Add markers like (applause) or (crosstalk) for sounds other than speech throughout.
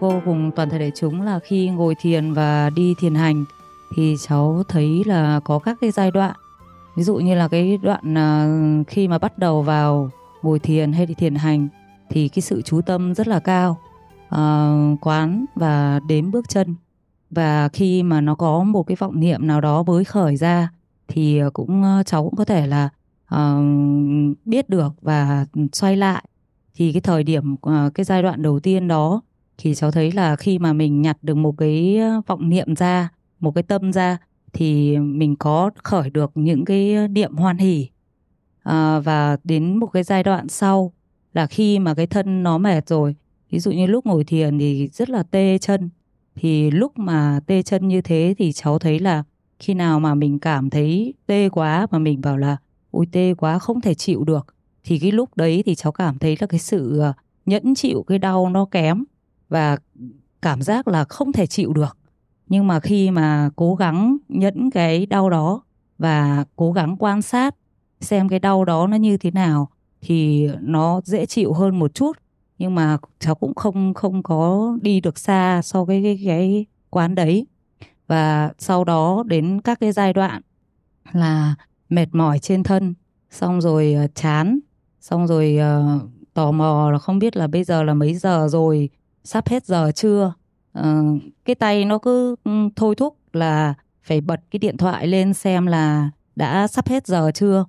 Cô cùng toàn thể đại chúng là khi ngồi thiền và đi thiền hành thì cháu thấy là có các cái giai đoạn. Ví dụ như là cái đoạn à, khi mà bắt đầu vào ngồi thiền hay đi thiền hành thì cái sự chú tâm rất là cao. À, quán và đếm bước chân. Và khi mà nó có một cái vọng niệm nào đó mới khởi ra thì cũng à, cháu cũng có thể là uh, biết được và xoay lại thì cái thời điểm uh, cái giai đoạn đầu tiên đó thì cháu thấy là khi mà mình nhặt được một cái vọng niệm ra một cái tâm ra thì mình có khởi được những cái niệm hoan hỉ à, và đến một cái giai đoạn sau là khi mà cái thân nó mệt rồi ví dụ như lúc ngồi thiền thì rất là tê chân. Thì lúc mà tê chân như thế thì cháu thấy là khi nào mà mình cảm thấy tê quá mà mình bảo là ôi tê quá không thể chịu được. Thì cái lúc đấy thì cháu cảm thấy là cái sự ờ, nhẫn chịu cái đau nó kém và cảm giác là không thể chịu được. Nhưng mà khi mà cố gắng nhẫn cái đau đó và cố gắng quan sát xem cái đau đó nó như thế nào thì nó dễ chịu hơn một chút. Nhưng mà cháu cũng không không có đi được xa so với cái cái quán đấy. Và sau đó đến các cái giai đoạn là mệt mỏi trên thân xong rồi ờ, chán xong rồi uh, tò mò là không biết là bây giờ là mấy giờ rồi sắp hết giờ chưa? Uh, cái tay nó cứ ừ, thôi thúc là phải bật cái điện thoại lên xem là đã sắp hết giờ chưa?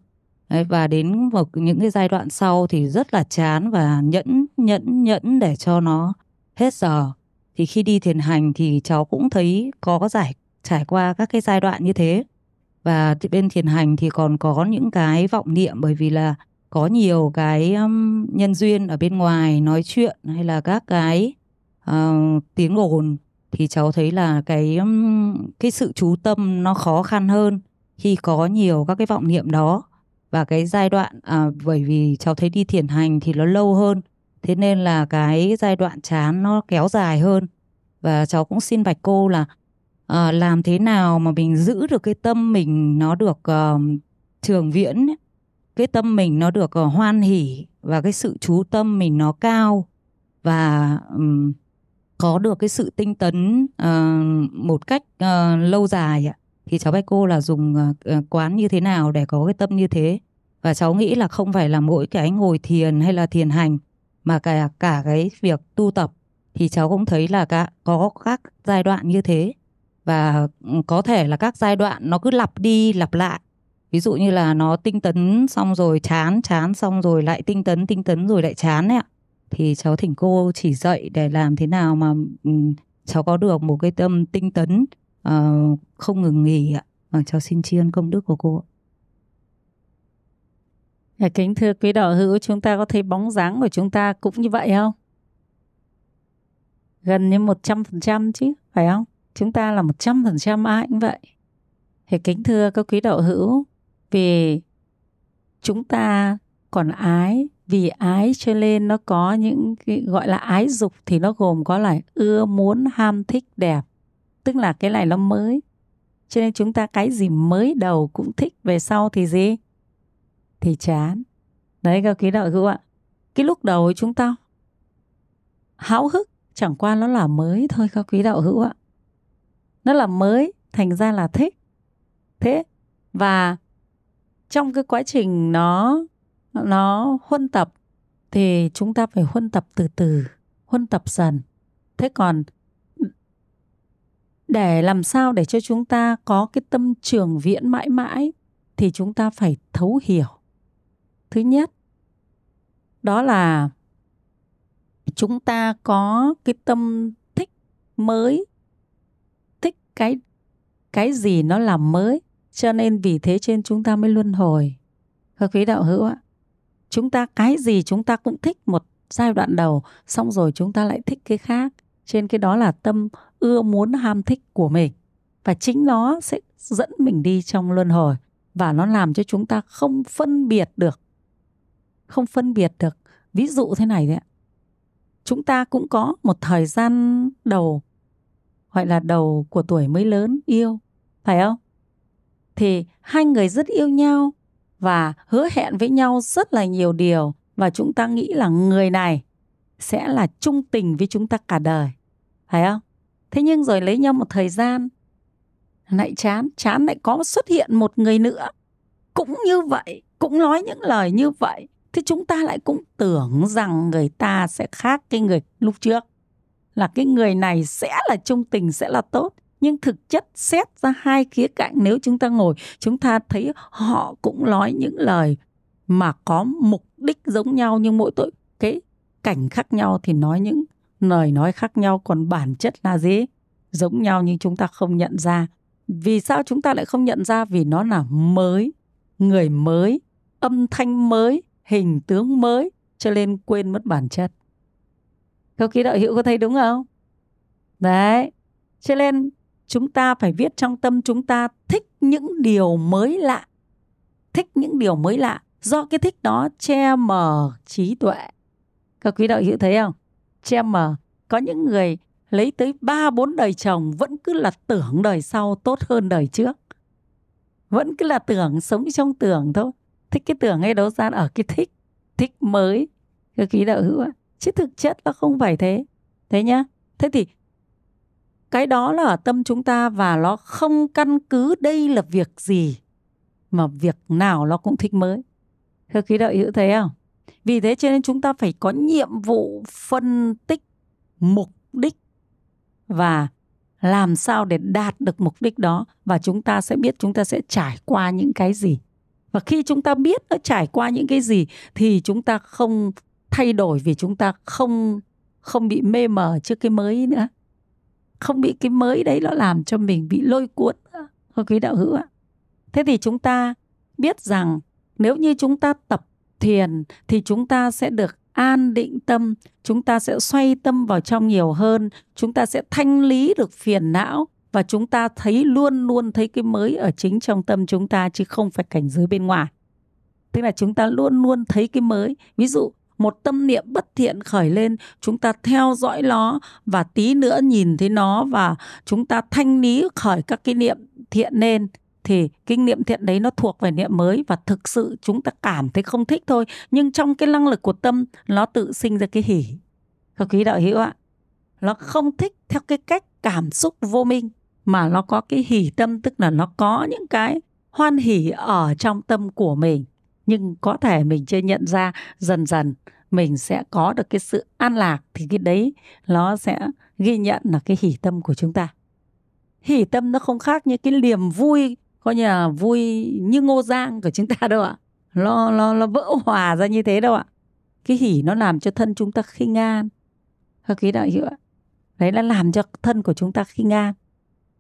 Đấy, và đến vào những cái giai đoạn sau thì rất là chán và nhẫn nhẫn nhẫn để cho nó hết giờ. Thì khi đi thiền hành thì cháu cũng thấy có giải trải qua các cái giai đoạn như thế. Và bên thiền hành thì còn có những cái vọng niệm bởi vì là có nhiều cái um, nhân duyên ở bên ngoài nói chuyện hay là các cái uh, tiếng ồn thì cháu thấy là cái cái sự chú tâm nó khó khăn hơn khi có nhiều các cái vọng niệm đó. Và cái giai đoạn à, bởi vì cháu thấy đi thiền hành thì nó lâu hơn thế nên là cái giai đoạn chán nó kéo dài hơn. Và cháu cũng xin bạch cô là à, làm thế nào mà mình giữ được cái tâm mình nó được uh, trường viễn cái tâm mình nó được uh, hoan hỉ và cái sự chú tâm mình nó cao. Và um, có được cái sự tinh tấn uh, một cách uh, lâu dài ạ. Thì cháu bạch cô là dùng uh, quán như thế nào để có cái tâm như thế? Và cháu nghĩ là không phải là mỗi cái ngồi thiền hay là thiền hành mà cả cả cái việc tu tập thì cháu cũng thấy là cả, có các giai đoạn như thế. Và ừ, có thể là các giai đoạn nó cứ lặp đi lặp lại. Ví dụ như là nó tinh tấn xong rồi chán chán xong rồi lại tinh tấn tinh tấn rồi lại chán ấy ạ thì cháu thỉnh cô chỉ dạy để làm thế nào mà um, cháu có được một cái tâm tinh tấn uh, không ngừng nghỉ ạ và cháu xin tri ân công đức của cô dạ, Kính thưa quý đạo hữu, chúng ta có thấy bóng dáng của chúng ta cũng như vậy không? Gần như một trăm phần trăm chứ, phải không? Chúng ta là một trăm phần trăm ai cũng vậy. Thì kính thưa các quý đạo hữu, vì chúng ta còn ái vì ái cho nên nó có những cái gọi là ái dục thì nó gồm có là ưa muốn, ham thích, đẹp. Tức là cái này nó mới. Cho nên chúng ta cái gì mới đầu cũng thích, về sau thì gì? Thì chán. Đấy, các quý đạo hữu ạ. Cái lúc đầu chúng ta háo hức, chẳng qua nó là mới thôi, các quý đạo hữu ạ. Nó là mới, thành ra là thích. Thế và trong cái quá trình nó nó huân tập thì chúng ta phải huân tập từ từ, huân tập dần. Thế còn để làm sao để cho chúng ta có cái tâm trường viễn mãi mãi thì chúng ta phải thấu hiểu. Thứ nhất, đó là chúng ta có cái tâm thích mới, thích cái cái gì nó làm mới. Cho nên vì thế trên chúng ta mới luân hồi. Các quý đạo hữu ạ chúng ta cái gì chúng ta cũng thích một giai đoạn đầu, xong rồi chúng ta lại thích cái khác. Trên cái đó là tâm ưa muốn ham thích của mình. Và chính nó sẽ dẫn mình đi trong luân hồi. Và nó làm cho chúng ta không phân biệt được. Không phân biệt được. Ví dụ thế này đấy ạ. Chúng ta cũng có một thời gian đầu, gọi là đầu của tuổi mới lớn, yêu. Phải không? Thì hai người rất yêu nhau và hứa hẹn với nhau rất là nhiều điều. Và chúng ta nghĩ là người này sẽ là trung tình với chúng ta cả đời. Phải không? Thế nhưng rồi lấy nhau một thời gian, lại chán. Chán lại có xuất hiện một người nữa. Cũng như vậy, cũng nói những lời như vậy, thì chúng ta lại cũng tưởng rằng người ta sẽ khác cái người lúc trước. Là cái người này sẽ là trung tình, sẽ là tốt nhưng thực chất xét ra hai khía cạnh nếu chúng ta ngồi, chúng ta thấy họ cũng nói những lời mà có mục đích giống nhau nhưng mỗi tội cái cảnh khác nhau thì nói những lời nói khác nhau, còn bản chất là gì? Giống nhau nhưng chúng ta không nhận ra. Vì sao chúng ta lại không nhận ra? Vì nó là mới, người mới, âm thanh mới, hình tướng mới, cho nên quên mất bản chất. Câu ký đạo hữu có thấy đúng không? Đấy, cho nên chúng ta phải viết trong tâm chúng ta thích những điều mới lạ, thích những điều mới lạ. Do cái thích đó che mờ trí tuệ. Các quý đạo hữu thấy không? Che mờ. Có những người lấy tới ba, bốn đời chồng vẫn cứ là tưởng đời sau tốt hơn đời trước. Vẫn cứ là tưởng sống trong tưởng thôi. Thích cái tưởng hay đấu gian ở cái thích thích mới. Các quý đạo hữu ạ. Chứ thực chất nó không phải thế. Thế nhá. Thế thì cái đó là ở tâm chúng ta và nó không căn cứ đây là việc gì mà việc nào nó cũng thích mới Thưa khí đạo hữu thấy không? À? Vì thế cho nên chúng ta phải có nhiệm vụ phân tích mục đích và làm sao để đạt được mục đích đó và chúng ta sẽ biết chúng ta sẽ trải qua những cái gì. Và khi chúng ta biết nó trải qua những cái gì thì chúng ta không thay đổi vì chúng ta không không bị mê mờ trước cái mới nữa. Không bị cái mới đấy nó làm cho mình bị lôi cuốn thôi Quý đạo hữu ạ. Thế thì chúng ta biết rằng nếu như chúng ta tập thiền thì chúng ta sẽ được an định tâm, chúng ta sẽ xoay tâm vào trong nhiều hơn, chúng ta sẽ thanh lý được phiền não và chúng ta thấy luôn luôn thấy cái mới ở chính trong tâm chúng ta chứ không phải cảnh giới bên ngoài tức là chúng ta luôn luôn thấy cái mới ví dụ một tâm niệm bất thiện khởi lên, chúng ta theo dõi nó và tí nữa nhìn thấy nó và chúng ta thanh lý khởi các cái niệm thiện lên thì kinh nghiệm thiện đấy nó thuộc về niệm mới và thực sự chúng ta cảm thấy không thích thôi. Nhưng trong cái năng lực của tâm, nó tự sinh ra cái hỉ. Các quý đạo hữu ạ? Nó không thích theo cái cách cảm xúc vô minh, mà nó có cái hỉ tâm, tức là nó có những cái hoan hỉ ở trong tâm của mình nhưng có thể mình chưa nhận ra dần dần mình sẽ có được cái sự an lạc thì cái đấy nó sẽ ghi nhận là cái hỉ tâm của chúng ta. Hỉ tâm nó không khác như cái niềm vui, coi như là vui như ngô giang của chúng ta đâu ạ. Nó nó nó vỡ hòa ra như thế đâu ạ. Cái hỉ nó làm cho thân chúng ta khinh an. Các quý đạo hữu ạ. Đấy là làm cho thân của chúng ta khinh an.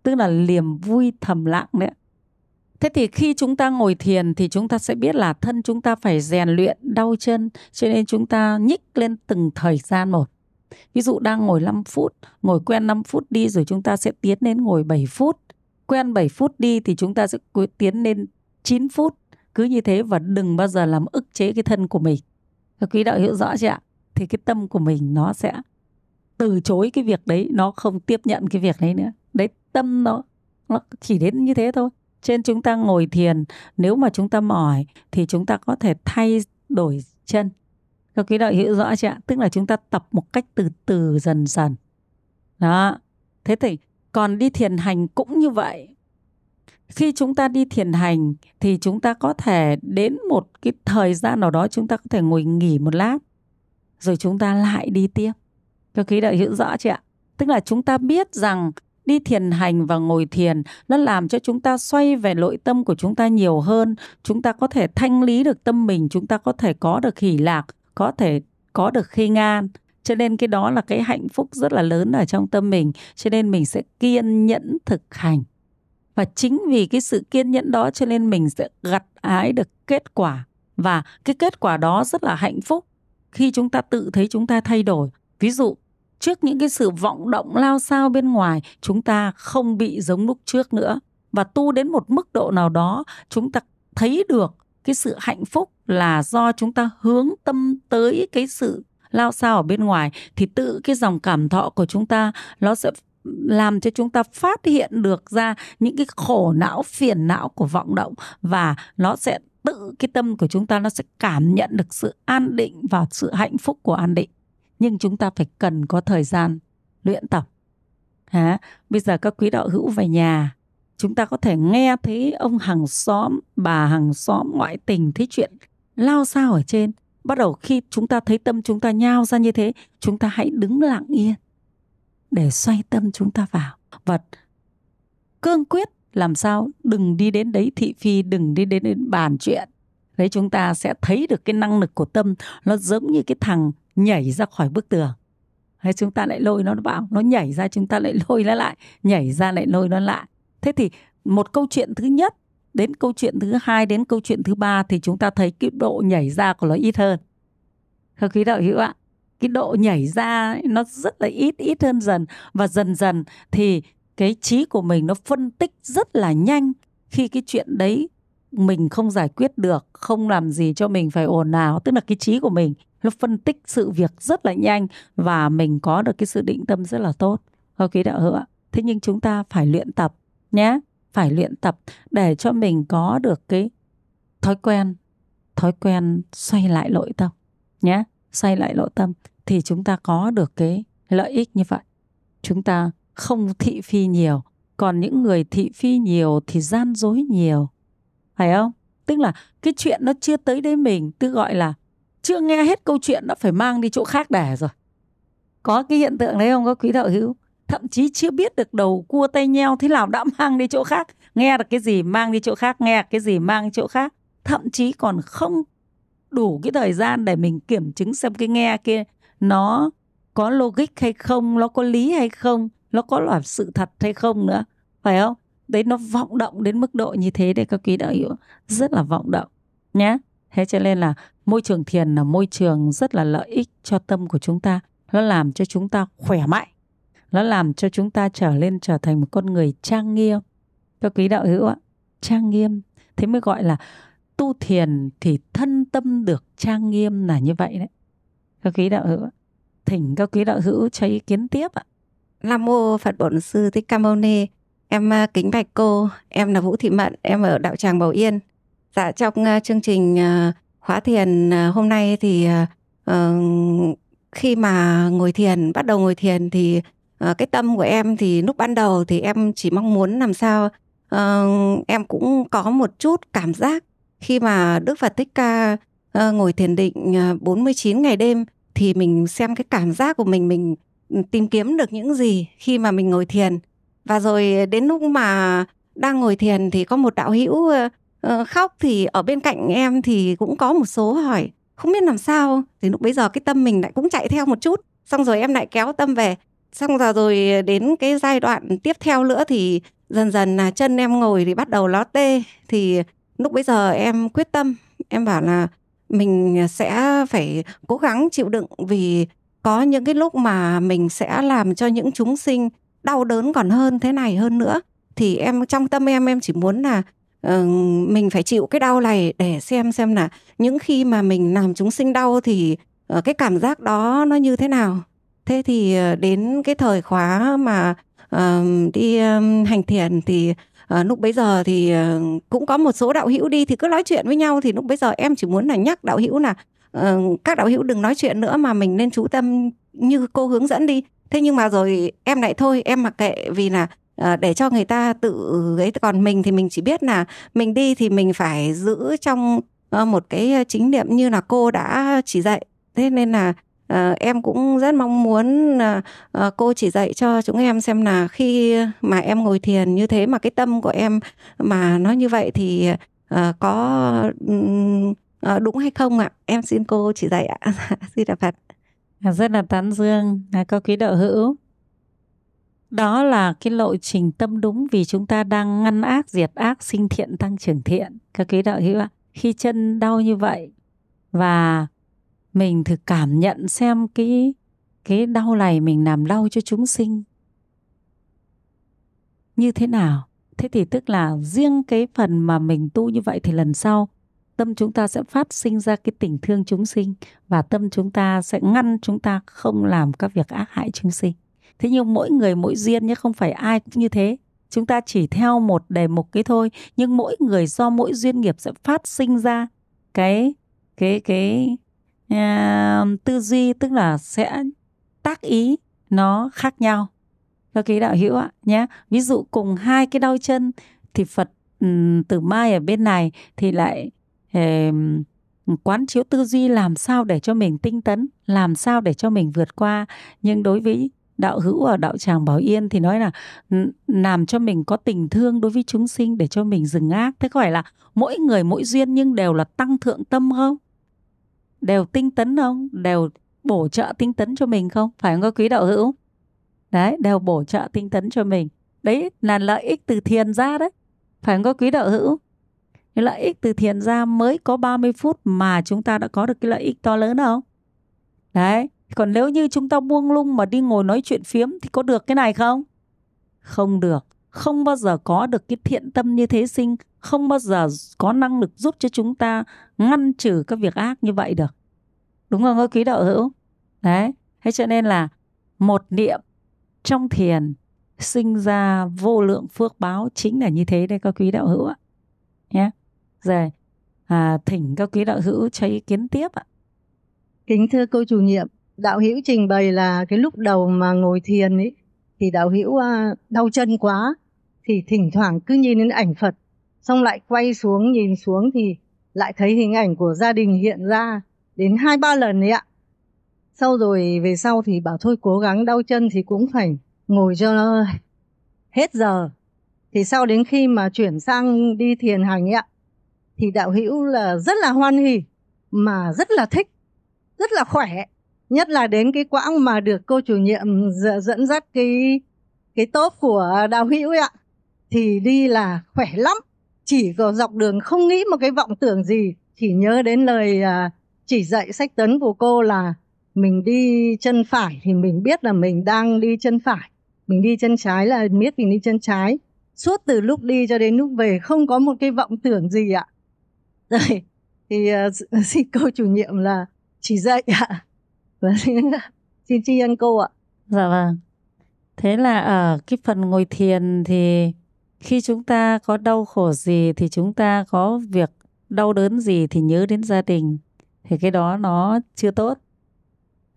Tức là niềm vui thầm lặng đấy Thế thì khi chúng ta ngồi thiền thì chúng ta sẽ biết là thân chúng ta phải rèn luyện đau chân cho nên chúng ta nhích lên từng thời gian một. Ví dụ đang ngồi 5 phút, ngồi quen 5 phút đi rồi chúng ta sẽ tiến đến ngồi 7 phút. Quen 7 phút đi thì chúng ta sẽ tiến lên 9 phút. Cứ như thế và đừng bao giờ làm ức chế cái thân của mình. Các quý đạo hiểu rõ chưa ạ? Thì cái tâm của mình nó sẽ từ chối cái việc đấy nó không tiếp nhận cái việc đấy nữa. Đấy tâm nó nó chỉ đến như thế thôi trên chúng ta ngồi thiền, nếu mà chúng ta mỏi thì chúng ta có thể thay đổi chân. Các quý đạo hiểu rõ chưa ạ? Tức là chúng ta tập một cách từ từ dần dần. Đó. Thế thì còn đi thiền hành cũng như vậy. Khi chúng ta đi thiền hành thì chúng ta có thể đến một cái thời gian nào đó chúng ta có thể ngồi nghỉ một lát, rồi chúng ta lại đi tiếp. Các quý đạo hiểu rõ chưa ạ? Tức là chúng ta biết rằng đi thiền hành và ngồi thiền, nó làm cho chúng ta xoay về nội tâm của chúng ta nhiều hơn. Chúng ta có thể thanh lý được tâm mình, chúng ta có thể có được hỷ lạc, có thể có được khi ngan. Cho nên cái đó là cái hạnh phúc rất là lớn ở trong tâm mình. Cho nên mình sẽ kiên nhẫn thực hành. Và chính vì cái sự kiên nhẫn đó, cho nên mình sẽ gặt ái được kết quả. Và cái kết quả đó rất là hạnh phúc khi chúng ta tự thấy chúng ta thay đổi. Ví dụ trước những cái sự vọng động lao sao bên ngoài, chúng ta không bị giống lúc trước nữa. Và tu đến một mức độ nào đó, chúng ta thấy được cái sự hạnh phúc là do chúng ta hướng tâm tới cái sự lao sao ở bên ngoài, thì tự cái dòng cảm thọ của chúng ta, nó sẽ làm cho chúng ta phát hiện được ra những cái khổ não, phiền não của vọng động. Và nó sẽ, tự cái tâm của chúng ta nó sẽ cảm nhận được sự an định và sự hạnh phúc của an định nhưng chúng ta phải cần có thời gian luyện tập. Hả? Bây giờ các quý đạo hữu về nhà, chúng ta có thể nghe thấy ông hàng xóm, bà hàng xóm ngoại tình thấy chuyện lao sao ở trên. Bắt đầu khi chúng ta thấy tâm chúng ta nhao ra như thế, chúng ta hãy đứng lặng yên để xoay tâm chúng ta vào. Và cương quyết làm sao đừng đi đến đấy thị phi, đừng đi đến đến bàn chuyện đấy chúng ta sẽ thấy được cái năng lực của tâm, nó giống như cái thằng nhảy ra khỏi bức tường. Hay chúng ta lại lôi nó vào, nó nhảy ra, chúng ta lại (laughs) lôi nó lại, nhảy ra lại lôi nó lại. Thế thì một câu chuyện thứ nhất đến câu chuyện thứ hai đến câu chuyện thứ ba thì chúng ta thấy cái độ nhảy ra của nó ít hơn. Các quý đạo hữu ạ, cái độ nhảy ra nó rất là ít ít hơn dần. Và dần dần thì cái trí của mình nó phân tích rất là nhanh khi cái chuyện đấy mình không giải quyết được, không làm gì cho mình phải ồn ào. Tức là cái trí của mình, nó phân tích sự việc rất là nhanh và mình có được cái sự định tâm rất là tốt. Các quý đạo hữu ạ. Thế nhưng chúng ta phải luyện tập nhé. Phải luyện tập để cho mình có được cái thói quen thói quen xoay lại nội tâm nhé. Xoay lại nội tâm thì chúng ta có được cái lợi ích như vậy. Chúng ta không thị phi nhiều. Còn những người thị phi nhiều thì gian dối nhiều phải không? Tức là cái chuyện nó chưa tới đến mình tức gọi là chưa nghe hết câu chuyện đã phải mang đi chỗ khác để rồi. Có cái hiện tượng đấy không có quý đạo hữu? Thậm chí chưa biết được đầu cua tay nheo thế nào đã (laughs) mang đi chỗ khác, nghe được cái gì mang đi chỗ khác, nghe cái gì mang đi chỗ khác. Thậm chí còn không đủ cái thời gian để mình kiểm chứng xem cái nghe kia nó có logic hay không, nó có lý hay không, nó có là sự thật hay không nữa. Phải không? Đấy nó vọng động đến mức độ như thế để các quý đạo hữu, rất là vọng động nhé thế cho nên là môi trường thiền là môi trường rất là lợi ích cho tâm của chúng ta. Nó làm cho chúng ta khỏe mạnh. Nó làm cho chúng ta trở lên trở thành một con người trang nghiêm. Các quý đạo hữu ạ, trang nghiêm. Thế mới gọi là tu thiền thì thân tâm được trang nghiêm là như vậy đấy. Các quý đạo hữu thỉnh các quý đạo hữu cho ý kiến tiếp ạ. Nam mô Phật Bổn Sư Thích Ca Mâu Ni. Em à, kính bạch cô, em là Vũ Thị Mận, em ở đạo tràng Bảo Yên. Dạ trong à, chương trình à, khóa thiền hôm nay thì uh, khi mà ngồi thiền, bắt đầu ngồi thiền thì uh, cái tâm của em thì lúc ban đầu thì em chỉ mong muốn làm sao uh, em cũng có một chút cảm giác khi mà Đức Phật Thích Ca ờ, ngồi thiền định 49 ngày đêm thì mình xem cái cảm giác của mình mình tìm kiếm được những gì khi mà mình ngồi thiền và rồi đến lúc mà đang ngồi thiền thì có một đạo hữu khóc thì ở bên cạnh em thì cũng có một số hỏi, không biết làm sao? Thì lúc bấy giờ cái tâm mình lại cũng chạy theo một chút. Xong rồi em lại kéo tâm về. Xong rồi rồi đến cái giai đoạn tiếp theo nữa thì dần dần là chân em ngồi thì bắt đầu nó tê. Thì lúc bấy giờ em quyết tâm, em bảo là mình sẽ phải cố gắng chịu đựng vì có những cái lúc mà mình sẽ làm cho những chúng sinh đau đớn còn hơn thế này hơn nữa thì em trong tâm em em chỉ muốn là uh, mình phải chịu cái đau này để xem xem là những khi mà mình làm chúng sinh đau thì uh, cái cảm giác đó nó như thế nào. Thế thì uh, đến cái thời khóa mà uh, đi um, hành thiền thì À, lúc bấy giờ thì uh, cũng có một số đạo hữu đi thì cứ nói chuyện với nhau. Thì lúc bấy giờ em chỉ muốn là nhắc đạo hữu là uh, các đạo hữu đừng nói chuyện nữa mà mình nên chú tâm như cô hướng dẫn đi thế nhưng mà rồi em lại thôi em mặc kệ vì là ờ, để cho người ta tự ấy. Còn mình thì mình chỉ biết là mình đi thì mình phải giữ trong ờ, một cái chính niệm như là cô đã chỉ dạy. Thế nên là uh, em cũng rất mong muốn uh, cô chỉ dạy cho chúng em xem là khi mà em ngồi thiền như thế mà cái tâm của em mà nó như vậy thì uh, có đúng hay không ạ? Em xin cô chỉ dạy ạ. (laughs) Xin đà phật rất là tán dương các có quý đạo hữu. Đó là cái lộ trình tâm đúng vì chúng ta đang ngăn ác, diệt ác, sinh thiện, tăng trưởng thiện. Các quý đạo hữu ạ? Khi chân đau như vậy và mình thử cảm nhận xem cái cái đau này mình làm đau cho chúng sinh như thế nào. Thế thì tức là riêng cái phần mà mình tu như vậy thì lần sau tâm chúng ta sẽ phát sinh ra cái tình thương chúng sinh và tâm chúng ta sẽ ngăn chúng ta không làm các việc ác hại chúng sinh. Thế nhưng mỗi người mỗi duyên nhé, không phải ai cũng như thế. Chúng ta chỉ theo một đề mục cái thôi, nhưng mỗi người do mỗi duyên nghiệp sẽ phát sinh ra cái cái cái uh, tư duy tức là sẽ tác ý nó khác nhau các quý đạo hữu ạ nhé ví dụ cùng hai cái đau chân thì Phật um, từ mai ở bên này thì lại quán chiếu tư duy làm sao để cho mình tinh tấn, làm sao để cho mình vượt qua. Nhưng đối với đạo hữu ở đạo tràng bảo yên thì nói là ừ, làm cho mình có tình thương đối với chúng sinh để cho mình dừng ác. Thế có phải là mỗi người mỗi duyên nhưng đều là tăng thượng tâm không? Đều tinh tấn không? Đều bổ trợ tinh tấn cho mình không? Phải không có quý đạo hữu? Đấy, đều bổ trợ tinh tấn cho mình. Đấy là lợi ích từ thiền ra đấy. Phải không có quý đạo hữu? Cái lợi ích từ thiền ra mới có 30 phút mà chúng ta đã có được cái lợi ích to lớn không? Đấy, còn nếu như chúng ta buông lung mà đi ngồi nói chuyện phiếm thì có được cái này không? Không được. Không bao giờ có được cái thiện tâm như thế sinh. Không bao giờ có năng lực giúp cho chúng ta ngăn trừ các việc ác như vậy được. Đúng không quý đạo hữu? Đấy, thế cho nên là một niệm trong thiền sinh ra vô lượng phước báo chính là như thế đây các quý đạo hữu ạ. Nhé rồi à, thỉnh các quý đạo hữu cho ý kiến tiếp ạ. Kính thưa cô chủ nhiệm đạo hữu trình bày là cái lúc đầu mà ngồi thiền ấy thì đạo hữu à, đau chân quá thì thỉnh thoảng cứ nhìn đến ảnh Phật xong lại quay xuống nhìn xuống thì lại thấy hình ảnh của gia đình hiện ra đến hai ba lần ấy ạ. Sau rồi về sau thì bảo thôi cố gắng đau chân thì cũng phải ngồi cho nó hết giờ. Thì sau đến khi mà chuyển sang đi thiền hành ấy ạ thì đạo hữu là rất là hoan hỉ mà rất là thích, rất là khỏe. Nhất là đến cái quãng mà được cô chủ nhiệm dẫn dắt cái cái tốp của đạo hữu ạ. Thì đi là khỏe lắm, chỉ có dọc đường không nghĩ một cái vọng tưởng gì, chỉ nhớ đến lời à, chỉ dạy sách tấn của cô là mình đi chân phải thì mình biết là mình đang đi chân phải. Mình đi chân trái là biết mình đi chân trái. Suốt từ lúc đi cho đến lúc về không có một cái vọng tưởng gì ạ. (laughs) rồi thì uh, (laughs) xin cô chủ nhiệm là chỉ dạy ạ. (laughs) Và xin, xin tri ân cô ạ. Dạ vâng. Thế là ở cái phần ngồi thiền thì khi chúng ta có đau khổ gì thì chúng ta có việc đau đớn gì thì nhớ đến gia đình thì cái đó nó chưa tốt.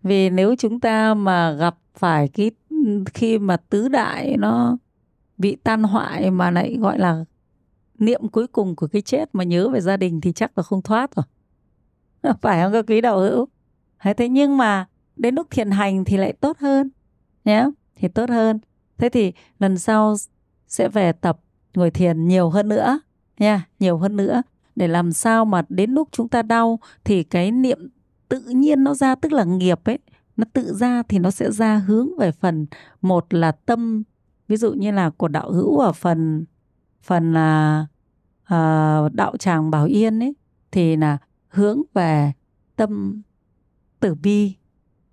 Vì nếu chúng ta mà gặp phải cái khi mà tứ đại nó bị tan hoại mà lại gọi là niệm cuối cùng của cái chết mà nhớ về gia đình thì chắc là không thoát rồi. (laughs) Phải không, các quý đạo hữu? Thế nhưng mà đến lúc thiền hành thì lại tốt hơn nhé thì tốt hơn. Thế thì lần sau sẽ về tập ngồi thiền nhiều hơn nữa, nha, nhiều hơn nữa. Để làm sao mà đến lúc chúng ta đau thì cái niệm tự nhiên nó ra, tức là nghiệp ấy, nó tự ra thì nó sẽ ra hướng về phần một là tâm. Ví dụ như là của đạo hữu ở phần phần là uh, đạo tràng bảo yên ấy thì là hướng về tâm tử bi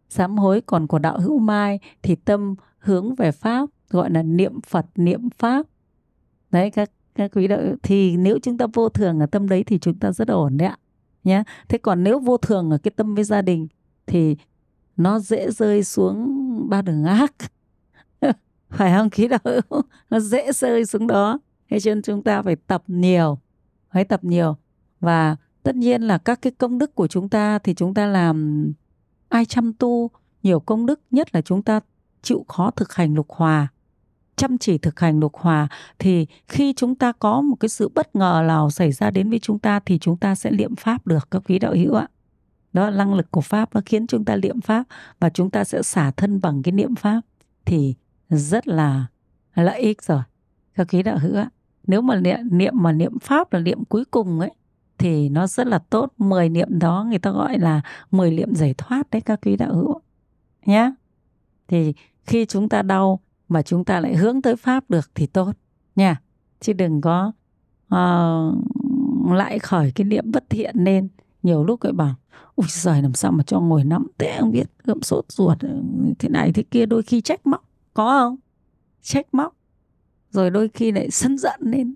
sám hối còn của đạo hữu mai thì tâm hướng về pháp gọi là niệm phật niệm pháp. Đấy các các quý đạo thì nếu chúng ta vô thường ở tâm đấy thì chúng ta rất ổn đấy ạ nhé thế còn nếu vô thường ở cái tâm với gia đình thì nó dễ rơi xuống ba đường ác. (laughs) Phải không khí đạo hữu? Nó dễ rơi xuống đó thế cho nên chúng ta phải tập nhiều, hãy tập nhiều. Và tất nhiên là các cái công đức của chúng ta thì chúng ta làm ai chăm tu, nhiều công đức, nhất là chúng ta chịu khó thực hành lục hòa, chăm chỉ thực hành lục hòa, thì khi chúng ta có một cái sự bất ngờ nào xảy ra đến với chúng ta thì chúng ta sẽ liệm pháp được, các quý đạo hữu ạ. Đó là năng lực của pháp, nó khiến chúng ta niệm pháp và chúng ta sẽ xả thân bằng cái niệm pháp. Thì rất là lợi ích rồi, các quý đạo hữu ạ nếu mà niệm, niệm mà niệm pháp là niệm cuối cùng ấy thì nó rất là tốt. 10 niệm đó người ta gọi là 10 niệm giải thoát đấy các quý đạo hữu. Nhé thì khi chúng ta đau mà chúng ta lại hướng tới pháp được thì tốt. Nha. Chứ đừng có uh, lại khởi cái niệm bất thiện lên nhiều lúc lại bảo ui giời làm sao mà cho ngồi nắm thế không biết gậm sốt ruột thế này thế kia. Đôi khi trách móc. Có không? Trách móc rồi đôi khi lại sân giận lên.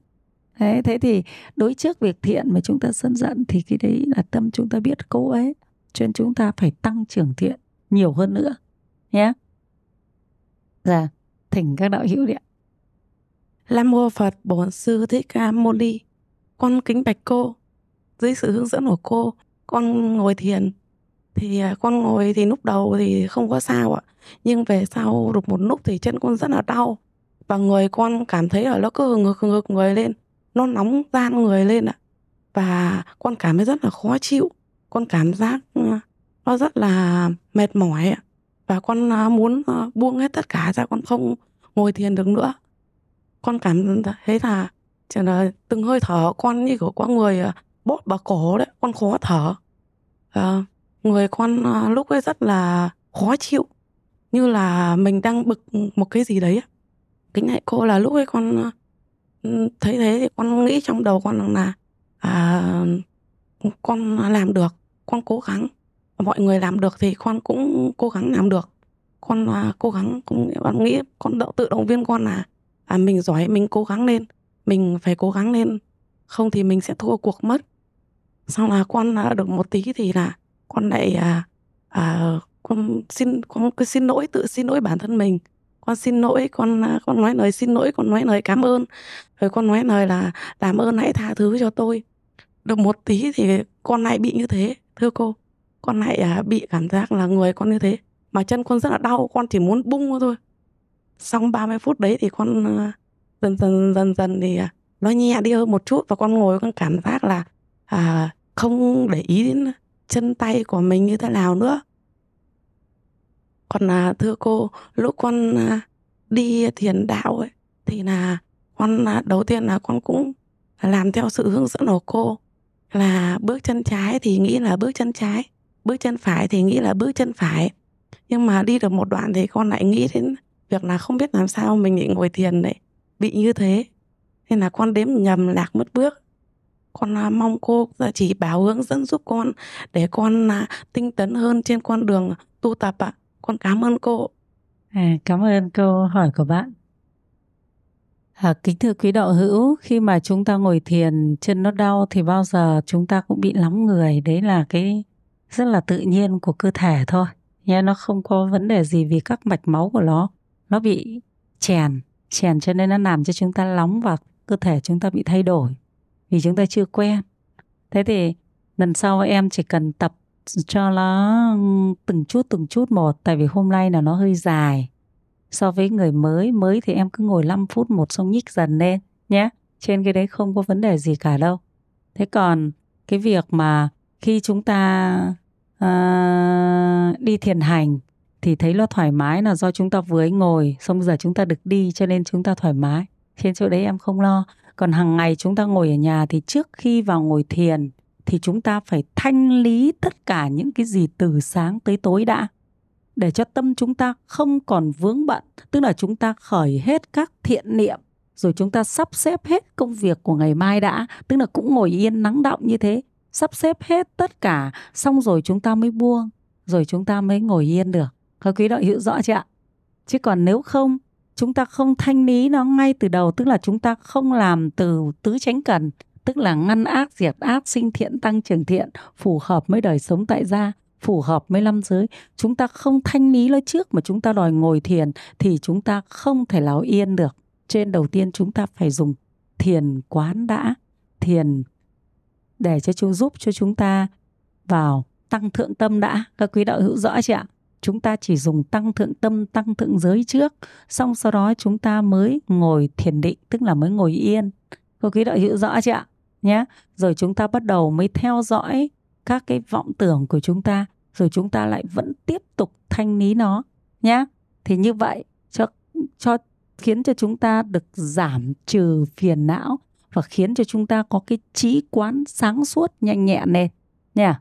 Thế thế thì đối trước việc thiện mà chúng ta sân giận thì cái đấy là tâm chúng ta biết cố ấy. Cho nên chúng ta phải tăng trưởng thiện nhiều hơn nữa nhé. Dạ thỉnh các đạo hữu đi ạ. Nam mô Phật Bổn Sư Thích Ca Mâu Ni. Con kính bạch cô. Dưới sự hướng dẫn của cô, con ngồi thiền. Thì à, con ngồi thì lúc đầu thì không có sao ạ. Nhưng về sau được một lúc thì chân con rất là đau và người con cảm thấy là nó cứ ngược ngược người lên nó nóng gian người lên ạ. Và con cảm thấy rất là khó chịu con cảm giác ừ, nó rất là mệt mỏi ạ. Và con à, muốn à, buông hết tất cả ra con không ngồi thiền được nữa. Con cảm thấy là chỉ là từng hơi thở con như kiểu có người à, bóp vào cổ đấy con khó thở. À, người con lúc ấy rất là khó chịu như là mình đang bực một cái gì đấy kính hại cô là lúc ấy con ờ, thấy thế thì con nghĩ trong đầu con là à, con làm được con cố gắng. Mọi người làm được thì con cũng cố gắng làm được. Con à, cố gắng cũng con nghĩ con đậu tự động viên con là à, mình giỏi mình cố gắng lên mình phải cố gắng lên. Không thì mình sẽ thua cuộc mất. Sau là con à, được một tí thì là con lại à, à, con xin con cứ xin lỗi tự xin lỗi bản thân mình con xin lỗi con con nói lời xin lỗi con nói lời cảm ơn. Rồi con nói lời là làm ơn hãy tha thứ cho tôi. Được một tí thì con lại bị như thế thưa cô. Con lại à, bị cảm giác là người con như thế. Mà chân con rất là đau con chỉ muốn bung thôi. Xong 30 phút đấy thì con à, dần dần dần dần thì à, nó nhẹ đi hơn một chút và con ngồi con cảm giác là à, không để ý đến chân tay của mình như thế nào nữa còn là thưa cô, lúc con à, đi thiền đạo ấy, thì là con à, đầu tiên là con cũng làm theo sự hướng dẫn của cô. Là bước chân trái thì nghĩ là bước chân trái, bước chân phải thì nghĩ là bước chân phải. Nhưng mà đi được một đoạn thì con lại nghĩ đến việc là không biết làm sao mình lại ngồi thiền đấy bị như thế. Nên là con đếm nhầm lạc mất bước. Con à, mong cô chỉ bảo hướng dẫn giúp con để con tinh tấn hơn trên con đường tu tập ạ con cảm ơn cô à, cảm ơn câu hỏi của bạn À, kính thưa quý đạo hữu, khi mà chúng ta ngồi thiền chân nó đau thì bao giờ chúng ta cũng bị lắm người. Đấy là cái rất là tự nhiên của cơ thể thôi. Nha, nó không có vấn đề gì vì các mạch máu của nó nó bị chèn, chèn cho nên nó làm cho chúng ta nóng và cơ thể chúng ta bị thay đổi vì chúng ta chưa quen. Thế thì lần sau em chỉ cần tập cho nó từng chút từng chút một. Tại vì hôm nay là nó hơi dài. So với người mới mới thì em cứ ngồi 5 phút một xong nhích dần lên nhé. Trên cái đấy không có vấn đề gì cả đâu. Thế còn cái việc mà khi chúng ta uh, đi thiền hành thì thấy nó thoải mái là do chúng ta vừa ấy ngồi xong giờ chúng ta được đi cho nên chúng ta thoải mái. Trên chỗ đấy em không lo. Còn hàng ngày chúng ta ngồi ở nhà thì trước khi vào ngồi thiền thì chúng ta phải thanh lý tất cả những cái gì từ sáng tới tối đã, để cho tâm chúng ta không còn vướng bận, tức là chúng ta khởi hết các thiện niệm, rồi chúng ta sắp xếp hết công việc của ngày mai đã, tức là cũng ngồi yên nắng động như thế, sắp xếp hết tất cả, xong rồi chúng ta mới buông, rồi chúng ta mới ngồi yên được. Các quý đạo hữu rõ chưa ạ? Chứ còn nếu không, chúng ta không thanh lý nó ngay từ đầu, tức là chúng ta không làm từ tứ chánh cần tức là ngăn ác, diệt ác, sinh thiện, tăng trưởng thiện, phù hợp với đời sống tại gia, phù hợp với năm giới. Chúng ta không thanh lý nó trước mà chúng ta đòi ngồi thiền thì chúng ta không thể láo yên được. Trên đầu tiên chúng ta phải dùng thiền quán đã, thiền để cho chúng, giúp cho chúng ta vào tăng thượng tâm đã. Các quý đạo hữu rõ chưa ạ? Chúng ta chỉ dùng tăng thượng tâm, tăng thượng giới trước, xong sau đó chúng ta mới ngồi thiền định, tức là mới ngồi yên. Các quý đạo hữu rõ chưa ạ? Nhé. Rồi chúng ta bắt đầu mới theo dõi các cái vọng tưởng của chúng ta, rồi chúng ta lại vẫn tiếp tục thanh lý nó nhé. Thì như vậy, cho cho, khiến cho chúng ta được giảm trừ phiền não và khiến cho chúng ta có cái trí quán sáng suốt, nhanh nhẹn này nha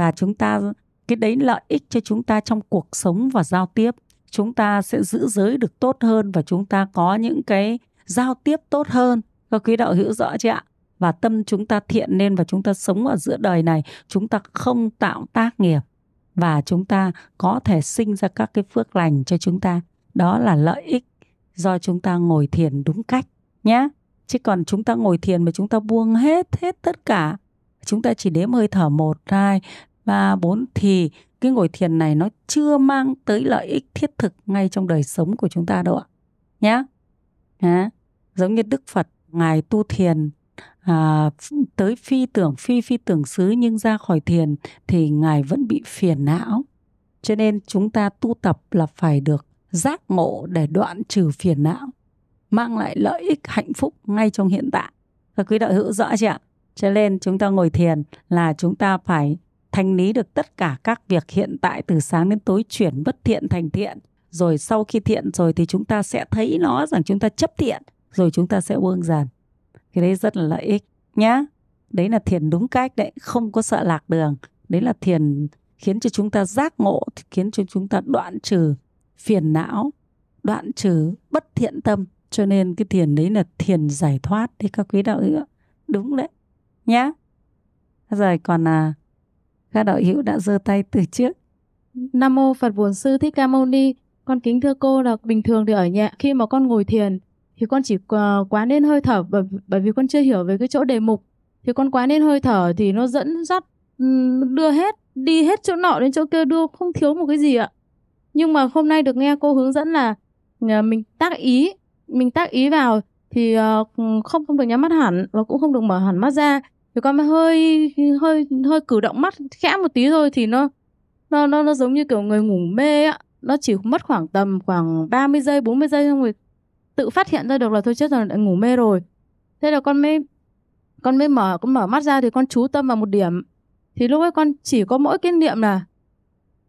và chúng ta, cái đấy lợi ích cho chúng ta trong cuộc sống và giao tiếp. Chúng ta sẽ giữ giới được tốt hơn và chúng ta có những cái giao tiếp tốt hơn. Các quý đạo hữu rõ chưa ạ? Và tâm chúng ta thiện nên và chúng ta sống ở giữa đời này, chúng ta không tạo tác nghiệp và chúng ta có thể sinh ra các cái phước lành cho chúng ta. Đó là lợi ích do chúng ta ngồi thiền đúng cách nhé. Chứ còn chúng ta ngồi thiền mà chúng ta buông hết hết tất cả, chúng ta chỉ đếm hơi thở một, hai, ba, bốn thì cái ngồi thiền này nó chưa mang tới lợi ích thiết thực ngay trong đời sống của chúng ta đâu ạ. Nhé giống như đức phật, ngài tu thiền à, tới phi tưởng phi phi tưởng xứ nhưng ra khỏi thiền thì ngài vẫn bị phiền não. Cho nên chúng ta tu tập là phải được giác ngộ để đoạn trừ phiền não mang lại lợi ích hạnh phúc ngay trong hiện tại. Các quý đạo hữu rõ chưa ạ? Cho nên chúng ta ngồi thiền là chúng ta phải thanh lý được tất cả các việc hiện tại từ sáng đến tối chuyển bất thiện thành thiện. Rồi sau khi thiện rồi thì chúng ta sẽ thấy nó rằng chúng ta chấp thiện rồi chúng ta sẽ buông dần cái đấy rất là lợi ích nhá. Đấy là thiền đúng cách đấy, không có sợ lạc đường. Đấy là thiền khiến cho chúng ta giác ngộ, khiến cho chúng ta đoạn trừ phiền não, đoạn trừ bất thiện tâm. Cho nên cái thiền đấy là thiền giải thoát đấy các quý đạo hữu đúng đấy nhá. Rồi còn là các đạo hữu đã giơ tay từ trước. Nam mô Phật Bổn Sư Thích Ca Mâu Ni. Con kính thưa cô là bình thường thì ở nhà khi mà con ngồi thiền thì con chỉ ờ, quá nên hơi thở bởi, bởi vì con chưa hiểu về cái chỗ đề mục. Thì con quá nên hơi thở thì nó dẫn dắt đưa hết đi hết chỗ nọ đến chỗ kia đưa không thiếu một cái gì ạ. Nhưng mà hôm nay được nghe cô hướng dẫn là ờ, mình tác ý, mình tác ý vào thì ờ, không không được nhắm mắt hẳn và cũng không được mở hẳn mắt ra. Thì con mới hơi hơi hơi cử động mắt khẽ một tí thôi thì nó nó nó nó giống như kiểu người ngủ mê ạ nó chỉ mất khoảng tầm khoảng 30 giây 40 giây xong rồi tự phát hiện ra được là thôi chết rồi đã ngủ mê rồi. Thế là con mới con mới mở con mở mắt ra thì con chú tâm vào một điểm. Thì lúc ấy con chỉ có mỗi cái niệm là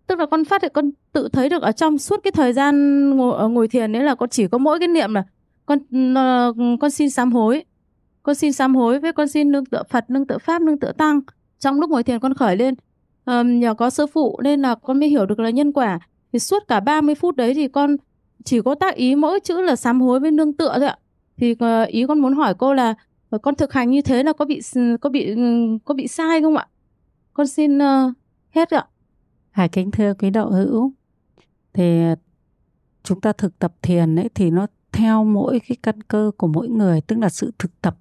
tức là con phát hiện con tự thấy được ở trong suốt cái thời gian ngồi, ờ, ngồi thiền đấy là con chỉ có mỗi cái niệm là con ờ, con xin sám hối. Con xin sám hối với con xin nương tựa Phật nương tựa Pháp nương tựa Tăng. Trong lúc ngồi thiền con khởi lên um, nhờ có sư phụ nên là con mới hiểu được là nhân quả. Thì suốt cả 30 phút đấy thì con chỉ có tác ý mỗi chữ là sám hối với nương tựa thôi ạ. Thì ờ, ý con muốn hỏi cô là ờ, con thực hành như thế là có bị có bị ừ, có bị sai không ạ? Con xin uh, hết ạ. Hải kính thưa quý đạo hữu thì chúng ta thực tập thiền ấy thì nó theo mỗi cái căn cơ của mỗi người tức là sự thực tập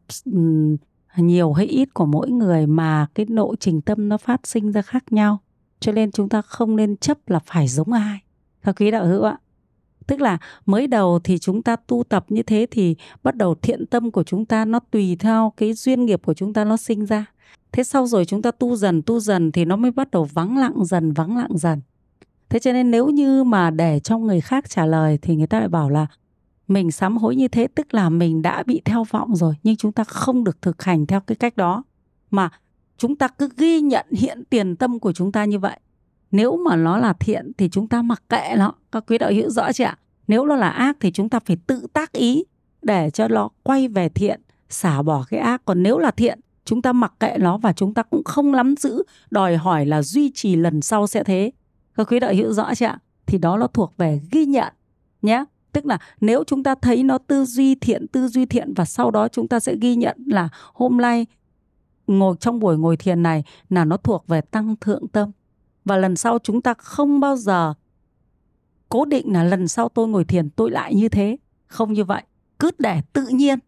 nhiều hay ít của mỗi người mà cái nội trình tâm nó phát sinh ra khác nhau. Cho nên chúng ta không nên chấp là phải giống ai. Các quý đạo hữu ạ tức là mới đầu thì chúng ta tu tập như thế thì bắt đầu thiện tâm của chúng ta nó tùy theo cái duyên nghiệp của chúng ta nó sinh ra. Thế sau rồi chúng ta tu dần tu dần thì nó mới bắt đầu vắng lặng dần, vắng lặng dần. Thế cho nên nếu như mà để cho người khác trả lời thì người ta lại bảo là mình sám hối như thế, tức là mình đã bị theo vọng rồi, nhưng chúng ta không được thực hành theo cái cách đó. Mà chúng ta cứ ghi nhận hiện tiền tâm của chúng ta như vậy nếu mà nó là thiện thì chúng ta mặc kệ nó. Các quý đạo hữu rõ chưa ạ? Nếu nó là ác thì chúng ta phải tự tác ý để cho nó quay về thiện, xả bỏ cái ác. Còn nếu là thiện, chúng ta mặc kệ nó và chúng ta cũng không nắm giữ, đòi hỏi là duy trì lần sau sẽ thế. Các quý đạo hữu rõ chưa ạ? Thì đó nó thuộc về ghi nhận, nhé. Tức là nếu chúng ta thấy nó tư duy thiện, tư duy thiện và sau đó chúng ta sẽ ghi nhận là hôm nay ngồi trong buổi ngồi thiền này là nó thuộc về tăng thượng tâm và lần sau chúng ta không bao giờ cố định là lần sau tôi ngồi thiền, tôi lại như thế. Không như vậy. Cứ để tự nhiên.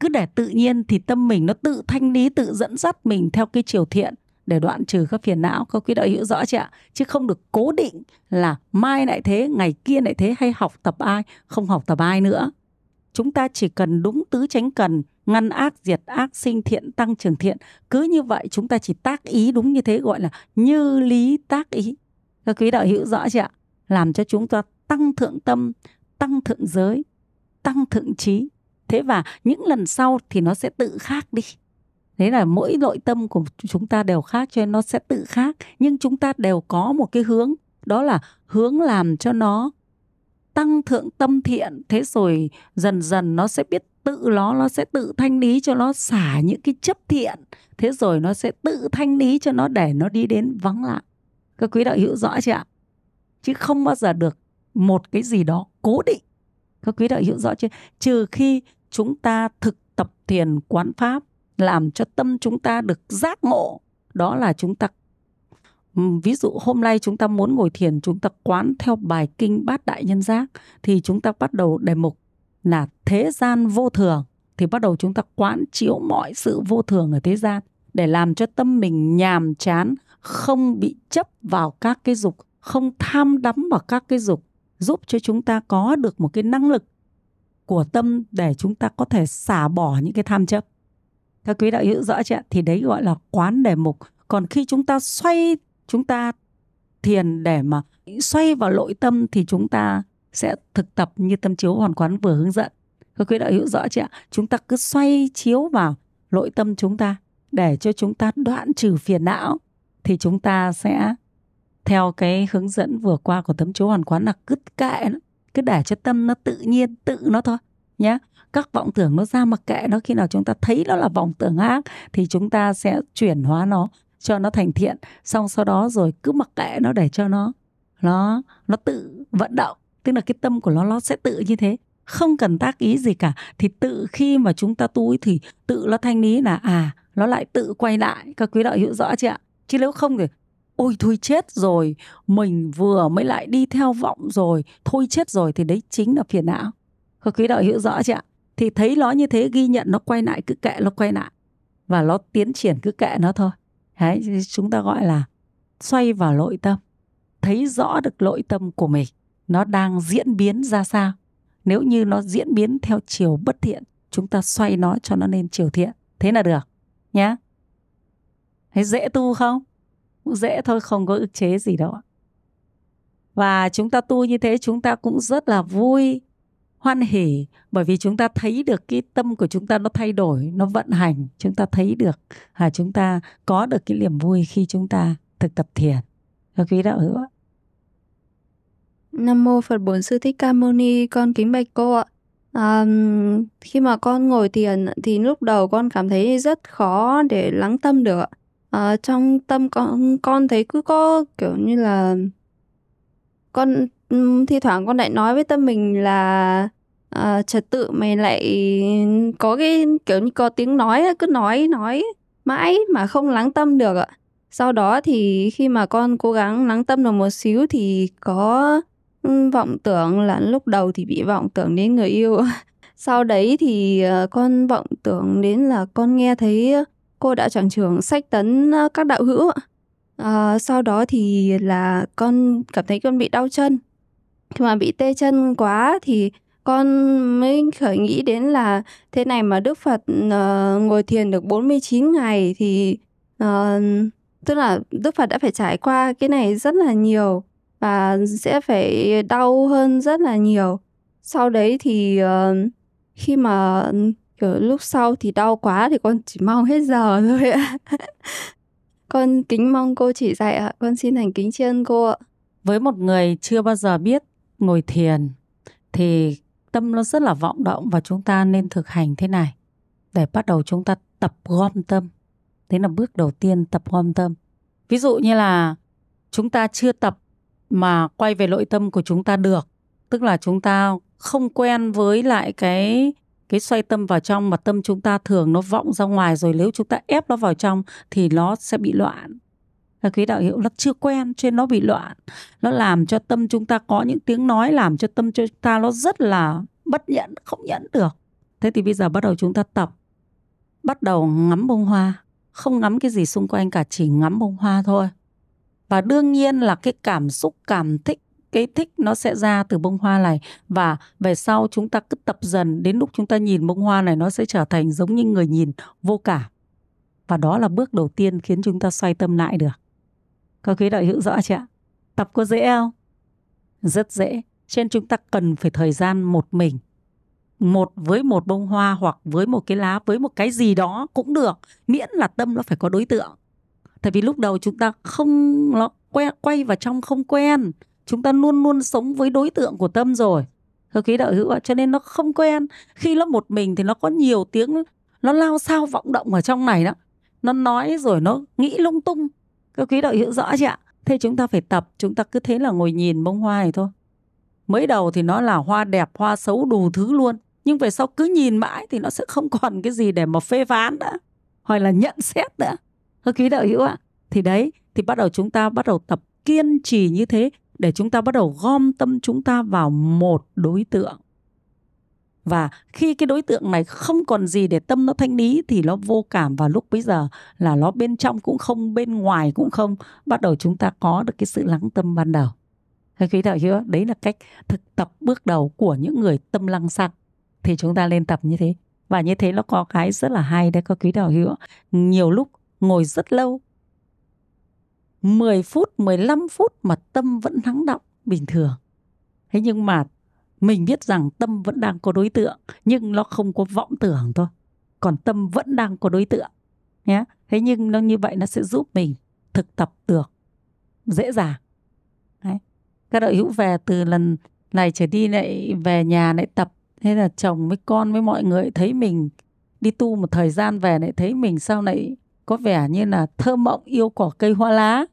Cứ để tự nhiên thì tâm mình nó tự thanh lý, tự dẫn dắt mình theo cái chiều thiện để đoạn trừ các phiền não. Có quý đạo hiểu rõ chưa ạ? Chứ không được cố định là mai lại thế, ngày kia lại thế, hay học tập ai, không học tập ai nữa. Chúng ta chỉ cần đúng tứ tránh cần ngăn ác, diệt ác, sinh thiện, tăng trưởng thiện. Cứ như vậy chúng ta chỉ tác ý đúng như thế gọi là như lý tác ý. Các quý đạo hữu rõ chưa ạ? Làm cho chúng ta tăng thượng tâm, tăng thượng giới, tăng thượng trí. Thế và những lần sau thì nó sẽ tự khác đi. Thế là mỗi nội tâm của chúng ta đều khác cho nên nó sẽ tự khác. Nhưng chúng ta đều có một cái hướng, đó là hướng làm cho nó tăng thượng tâm thiện. Thế rồi dần dần nó sẽ biết tự nó nó sẽ tự thanh lý cho nó xả những cái chấp thiện. Thế rồi nó sẽ tự thanh lý cho nó để nó đi đến vắng lặng. Các quý đạo hữu rõ chưa ạ? Chứ không bao giờ được một cái gì đó cố định. Các quý đạo hữu rõ chưa? Trừ khi chúng ta thực tập thiền quán pháp, làm cho tâm chúng ta được giác ngộ. Đó là chúng ta ví dụ hôm nay chúng ta muốn ngồi thiền, chúng ta quán theo bài kinh bát đại nhân giác, thì chúng ta bắt đầu đề mục là thế gian vô thường, thì bắt đầu chúng ta quán chiếu mọi sự vô thường ở thế gian để làm cho tâm mình nhàm chán, không bị chấp vào các cái dục, không tham đắm vào các cái dục, giúp cho chúng ta có được một cái năng lực của tâm để chúng ta có thể xả bỏ những cái tham chấp. Các quý đạo hữu rõ chưa thì đấy gọi là quán đề mục. Còn khi chúng ta xoay, chúng ta thiền để mà xoay vào nội tâm thì chúng ta sẽ thực tập như tâm chiếu hoàn quán vừa hướng dẫn. Các quý đạo hữu rõ chưa chúng ta cứ xoay chiếu vào nội tâm chúng ta để cho chúng ta đoạn trừ phiền não, thì chúng ta sẽ theo cái hướng dẫn vừa qua của tấm chiếu hoàn quán là cứ kệ nó, cứ để cho tâm nó tự nhiên, tự nó thôi nhé các vọng tưởng nó ra mặc kệ nó, khi nào chúng ta thấy nó là vọng tưởng ác, thì chúng ta sẽ chuyển hóa nó, cho nó thành thiện. Xong sau đó rồi cứ mặc kệ nó để cho nó nó nó tự vận động tức là cái tâm của nó nó sẽ tự như thế. Không cần tác ý gì cả. Thì tự khi mà chúng ta tu thì tự nó thanh lý là à nó lại tự quay lại. Các quý đạo hiểu rõ chưa ạ? Chứ nếu không thì, ôi thôi chết rồi, mình vừa mới lại đi theo vọng rồi, thôi chết rồi thì đấy chính là phiền não. Các quý đạo hiểu rõ chưa ạ? Thì thấy nó như thế, ghi nhận nó quay lại, cứ kệ nó quay lại. Và nó tiến triển, cứ kệ nó thôi. Đấy, chúng ta gọi là xoay vào nội tâm. Thấy rõ được nội tâm của mình nó đang diễn biến ra sao. Nếu như nó diễn biến theo chiều bất thiện, chúng ta xoay nó cho nó lên chiều thiện. Thế là được, nhá. Thấy dễ tu không? Cũng dễ thôi, không có ức chế gì đâu và chúng ta tu như thế, chúng ta cũng rất là vui, hoan hỉ, bởi vì chúng ta thấy được cái tâm của chúng ta nó thay đổi, nó vận hành. Chúng ta thấy được à chúng ta có được cái niềm vui khi chúng ta thực tập thiền. Các quý đạo hữu Nam mô Phật Bổn Sư Thích Ca Mâu Ni, con kính bạch cô ạ. À, khi mà con ngồi thiền thì lúc đầu con cảm thấy rất khó để lắng tâm được ạ. À, trong tâm con con thấy cứ có kiểu như là con thi thoảng con lại nói với tâm mình là à, trật tự mày lại có cái kiểu như có tiếng nói cứ nói nói mãi mà không lắng tâm được ạ. Sau đó thì khi mà con cố gắng lắng tâm được một xíu thì có vọng tưởng là lúc đầu thì bị vọng tưởng đến người yêu. (laughs) Sau đấy thì ờ, con vọng tưởng đến là con nghe thấy cô đạo chẳng trưởng sách tấn các đạo hữu à, sau đó thì là con cảm thấy con bị đau chân. Khi mà bị tê chân quá thì con mới khởi nghĩ đến là thế này mà Đức Phật uh, ngồi thiền được 49 ngày thì uh, tức là Đức Phật đã phải trải qua cái này rất là nhiều và sẽ phải đau hơn rất là nhiều. Sau đấy thì uh, khi mà kiểu lúc sau thì đau quá thì con chỉ mong hết giờ (laughs) thôi ạ. Con kính mong cô chỉ dạy ạ. Con xin thành kính tri ân cô ạ. Với một người chưa bao giờ biết ngồi thiền thì tâm nó rất là vọng động và chúng ta nên thực hành thế này. Để bắt đầu chúng ta tập gom tâm. Thế là bước đầu tiên tập gom tâm. Ví dụ như là chúng ta chưa tập mà quay về nội tâm của chúng ta được. Tức là chúng ta không quen với lại cái cái xoay tâm vào trong mà tâm chúng ta thường nó vọng ra ngoài rồi nếu chúng ta ép nó vào trong thì nó sẽ bị loạn. Là quý đạo hiệu nó chưa quen cho nên nó bị loạn. Nó làm cho tâm chúng ta có những tiếng nói, làm cho tâm chúng ta nó rất là bất nhẫn, không nhẫn được. Thế thì bây giờ bắt đầu chúng ta tập. Bắt đầu ngắm bông hoa. Không ngắm cái gì xung quanh cả, chỉ ngắm bông hoa thôi và đương nhiên là cái cảm xúc, cảm thích, cái thích nó sẽ ra từ bông hoa này. Và về sau chúng ta cứ tập dần, đến lúc chúng ta nhìn bông hoa này, nó sẽ trở thành giống như người nhìn, vô cảm. Và đó là bước đầu tiên khiến chúng ta xoay tâm lại được. Có quý đạo hữu rõ chưa ạ? Tập có dễ không? Rất dễ. Trên chúng ta cần phải thời gian một mình. Một với một bông hoa hoặc với một cái lá, với một cái gì đó cũng được. Miễn là tâm nó phải có đối tượng tại vì lúc đầu chúng ta không nó quay, quay vào trong không quen. Chúng ta luôn luôn sống với đối tượng của tâm rồi. Cơ khí đạo hữu ạ cho nên nó không quen. Khi nó một mình thì nó có nhiều tiếng nó lao sao vọng động ở trong này đó. Nó nói rồi nó nghĩ lung tung. Cơ khí đạo hữu rõ chưa ạ? Thế chúng ta phải tập chúng ta cứ thế là ngồi nhìn bông hoa này thôi. Mới đầu thì nó là hoa đẹp hoa xấu đủ thứ luôn. Nhưng về sau cứ nhìn mãi thì nó sẽ không (laughs) còn cái gì để mà phê phán nữa hoặc là nhận xét nữa Hơ quý đạo hữu ạ. Thì đấy, thì bắt đầu chúng ta bắt đầu tập kiên trì như thế để chúng ta bắt đầu gom tâm chúng ta vào một đối tượng. Và khi cái đối tượng này không còn gì để tâm nó thanh lý thì nó vô cảm và lúc bây giờ là nó bên trong cũng không, bên ngoài cũng không. Bắt đầu chúng ta có được cái sự lắng tâm ban đầu. Thế quý đạo hữu, đấy là cách thực tập bước đầu của những người tâm lăng xăng. Thì chúng ta lên tập như thế. và như thế nó có cái rất là hay đấy các quý đạo hữu nhiều lúc ngồi rất lâu. 10 phút 15 phút mà tâm vẫn lắng động, bình thường. Thế nhưng mà mình biết rằng tâm vẫn đang có đối tượng, nhưng nó không có vọng tưởng thôi. Còn tâm vẫn đang có đối tượng nhé thế nhưng nó như vậy nó sẽ giúp mình thực tập được dễ dàng. Đấy. các đạo hữu về từ lần này trở đi lại về nhà lại tập. Thế là chồng với con với mọi người thấy mình đi tu một thời gian về lại thấy mình sau này có vẻ như là thơ mộng yêu cỏ cây hoa lá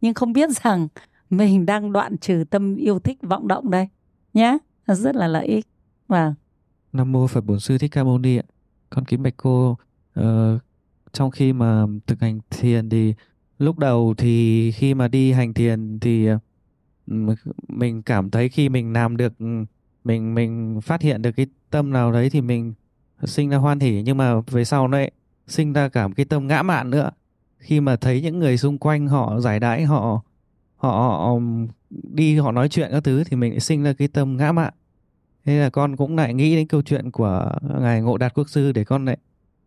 nhưng không biết rằng mình đang đoạn trừ tâm yêu thích vọng động đây. Nhé rất là lợi ích. Và Nam mô Phật Bổn Sư Thích Ca Mâu Ni ạ. Con kính bạch cô uh, trong khi mà thực hành thiền thì lúc đầu thì khi mà đi hành thiền thì ừ, mình cảm thấy khi mình làm được ừ, mình mình phát hiện được cái tâm nào đấy thì mình sinh ra hoan hỉ nhưng mà về sau nó sinh ra cả một cái tâm ngã mạn nữa. Khi mà thấy những người xung quanh họ giải đãi họ họ, họ đi họ nói chuyện các thứ thì mình lại sinh ra cái tâm ngã mạn. Thế là con cũng lại nghĩ đến câu chuyện của ngài ngộ đạt quốc sư để con lại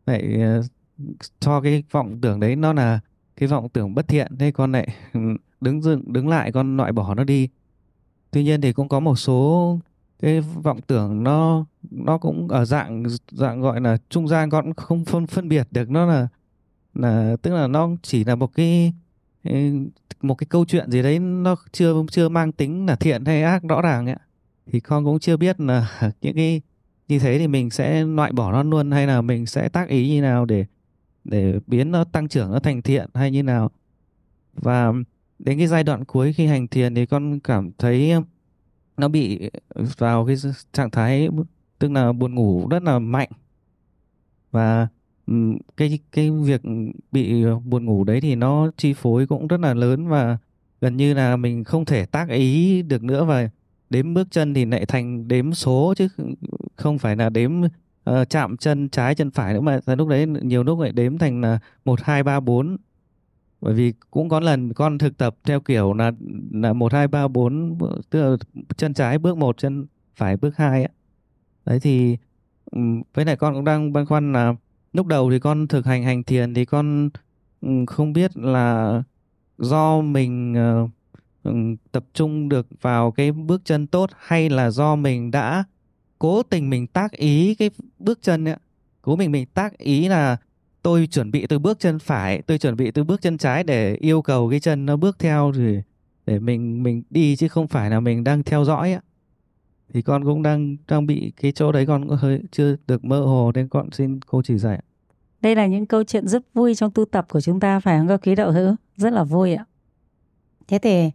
lại ờ, cho cái vọng tưởng đấy nó là cái vọng tưởng bất thiện. Thế con lại đứng dừng đứng lại con loại bỏ nó đi. Tuy nhiên thì cũng có một số cái vọng tưởng nó nó cũng ở dạng dạng gọi là trung gian, con cũng không phân phân biệt được nó là là, tức là nó chỉ là một cái một cái câu chuyện gì đấy nó chưa chưa mang tính là thiện hay ác rõ ràng ấy thì con cũng chưa biết là (laughs) những cái, như thế thì mình sẽ loại bỏ nó luôn hay là mình sẽ tác ý như nào để để biến nó tăng trưởng, nó thành thiện hay như nào. Và đến cái giai đoạn cuối khi hành thiền thì con cảm thấy nó bị vào cái trạng thái tức là buồn ngủ rất là mạnh. Và cái cái việc bị buồn ngủ đấy thì nó chi phối cũng rất là lớn và gần như là mình không thể tác ý được nữa và đếm bước chân thì lại thành đếm số chứ không phải là đếm uh, chạm chân trái chân phải nữa mà lúc đấy nhiều lúc lại đếm thành là một hai ba bốn bởi vì cũng có lần con thực tập theo kiểu là là một hai ba bốn tức là chân trái bước một chân phải bước hai ấy đấy thì với lại con cũng đang băn khoăn là lúc đầu thì con thực hành hành thiền thì con không biết là do mình uh, tập trung được vào cái bước chân tốt hay là do mình đã cố tình mình tác ý cái bước chân ấy cố mình mình tác ý là tôi chuẩn bị từ bước chân phải tôi chuẩn bị từ bước chân trái để yêu cầu cái chân nó bước theo thì để mình mình đi chứ không phải là mình đang theo dõi á. Thì con cũng đang đang bị cái chỗ đấy con cũng hơi chưa được mơ hồ nên con xin cô chỉ dạy đây là những câu chuyện rất vui trong tu tập của chúng ta phải không các quý đạo hữu? Rất là vui ạ. Thế thì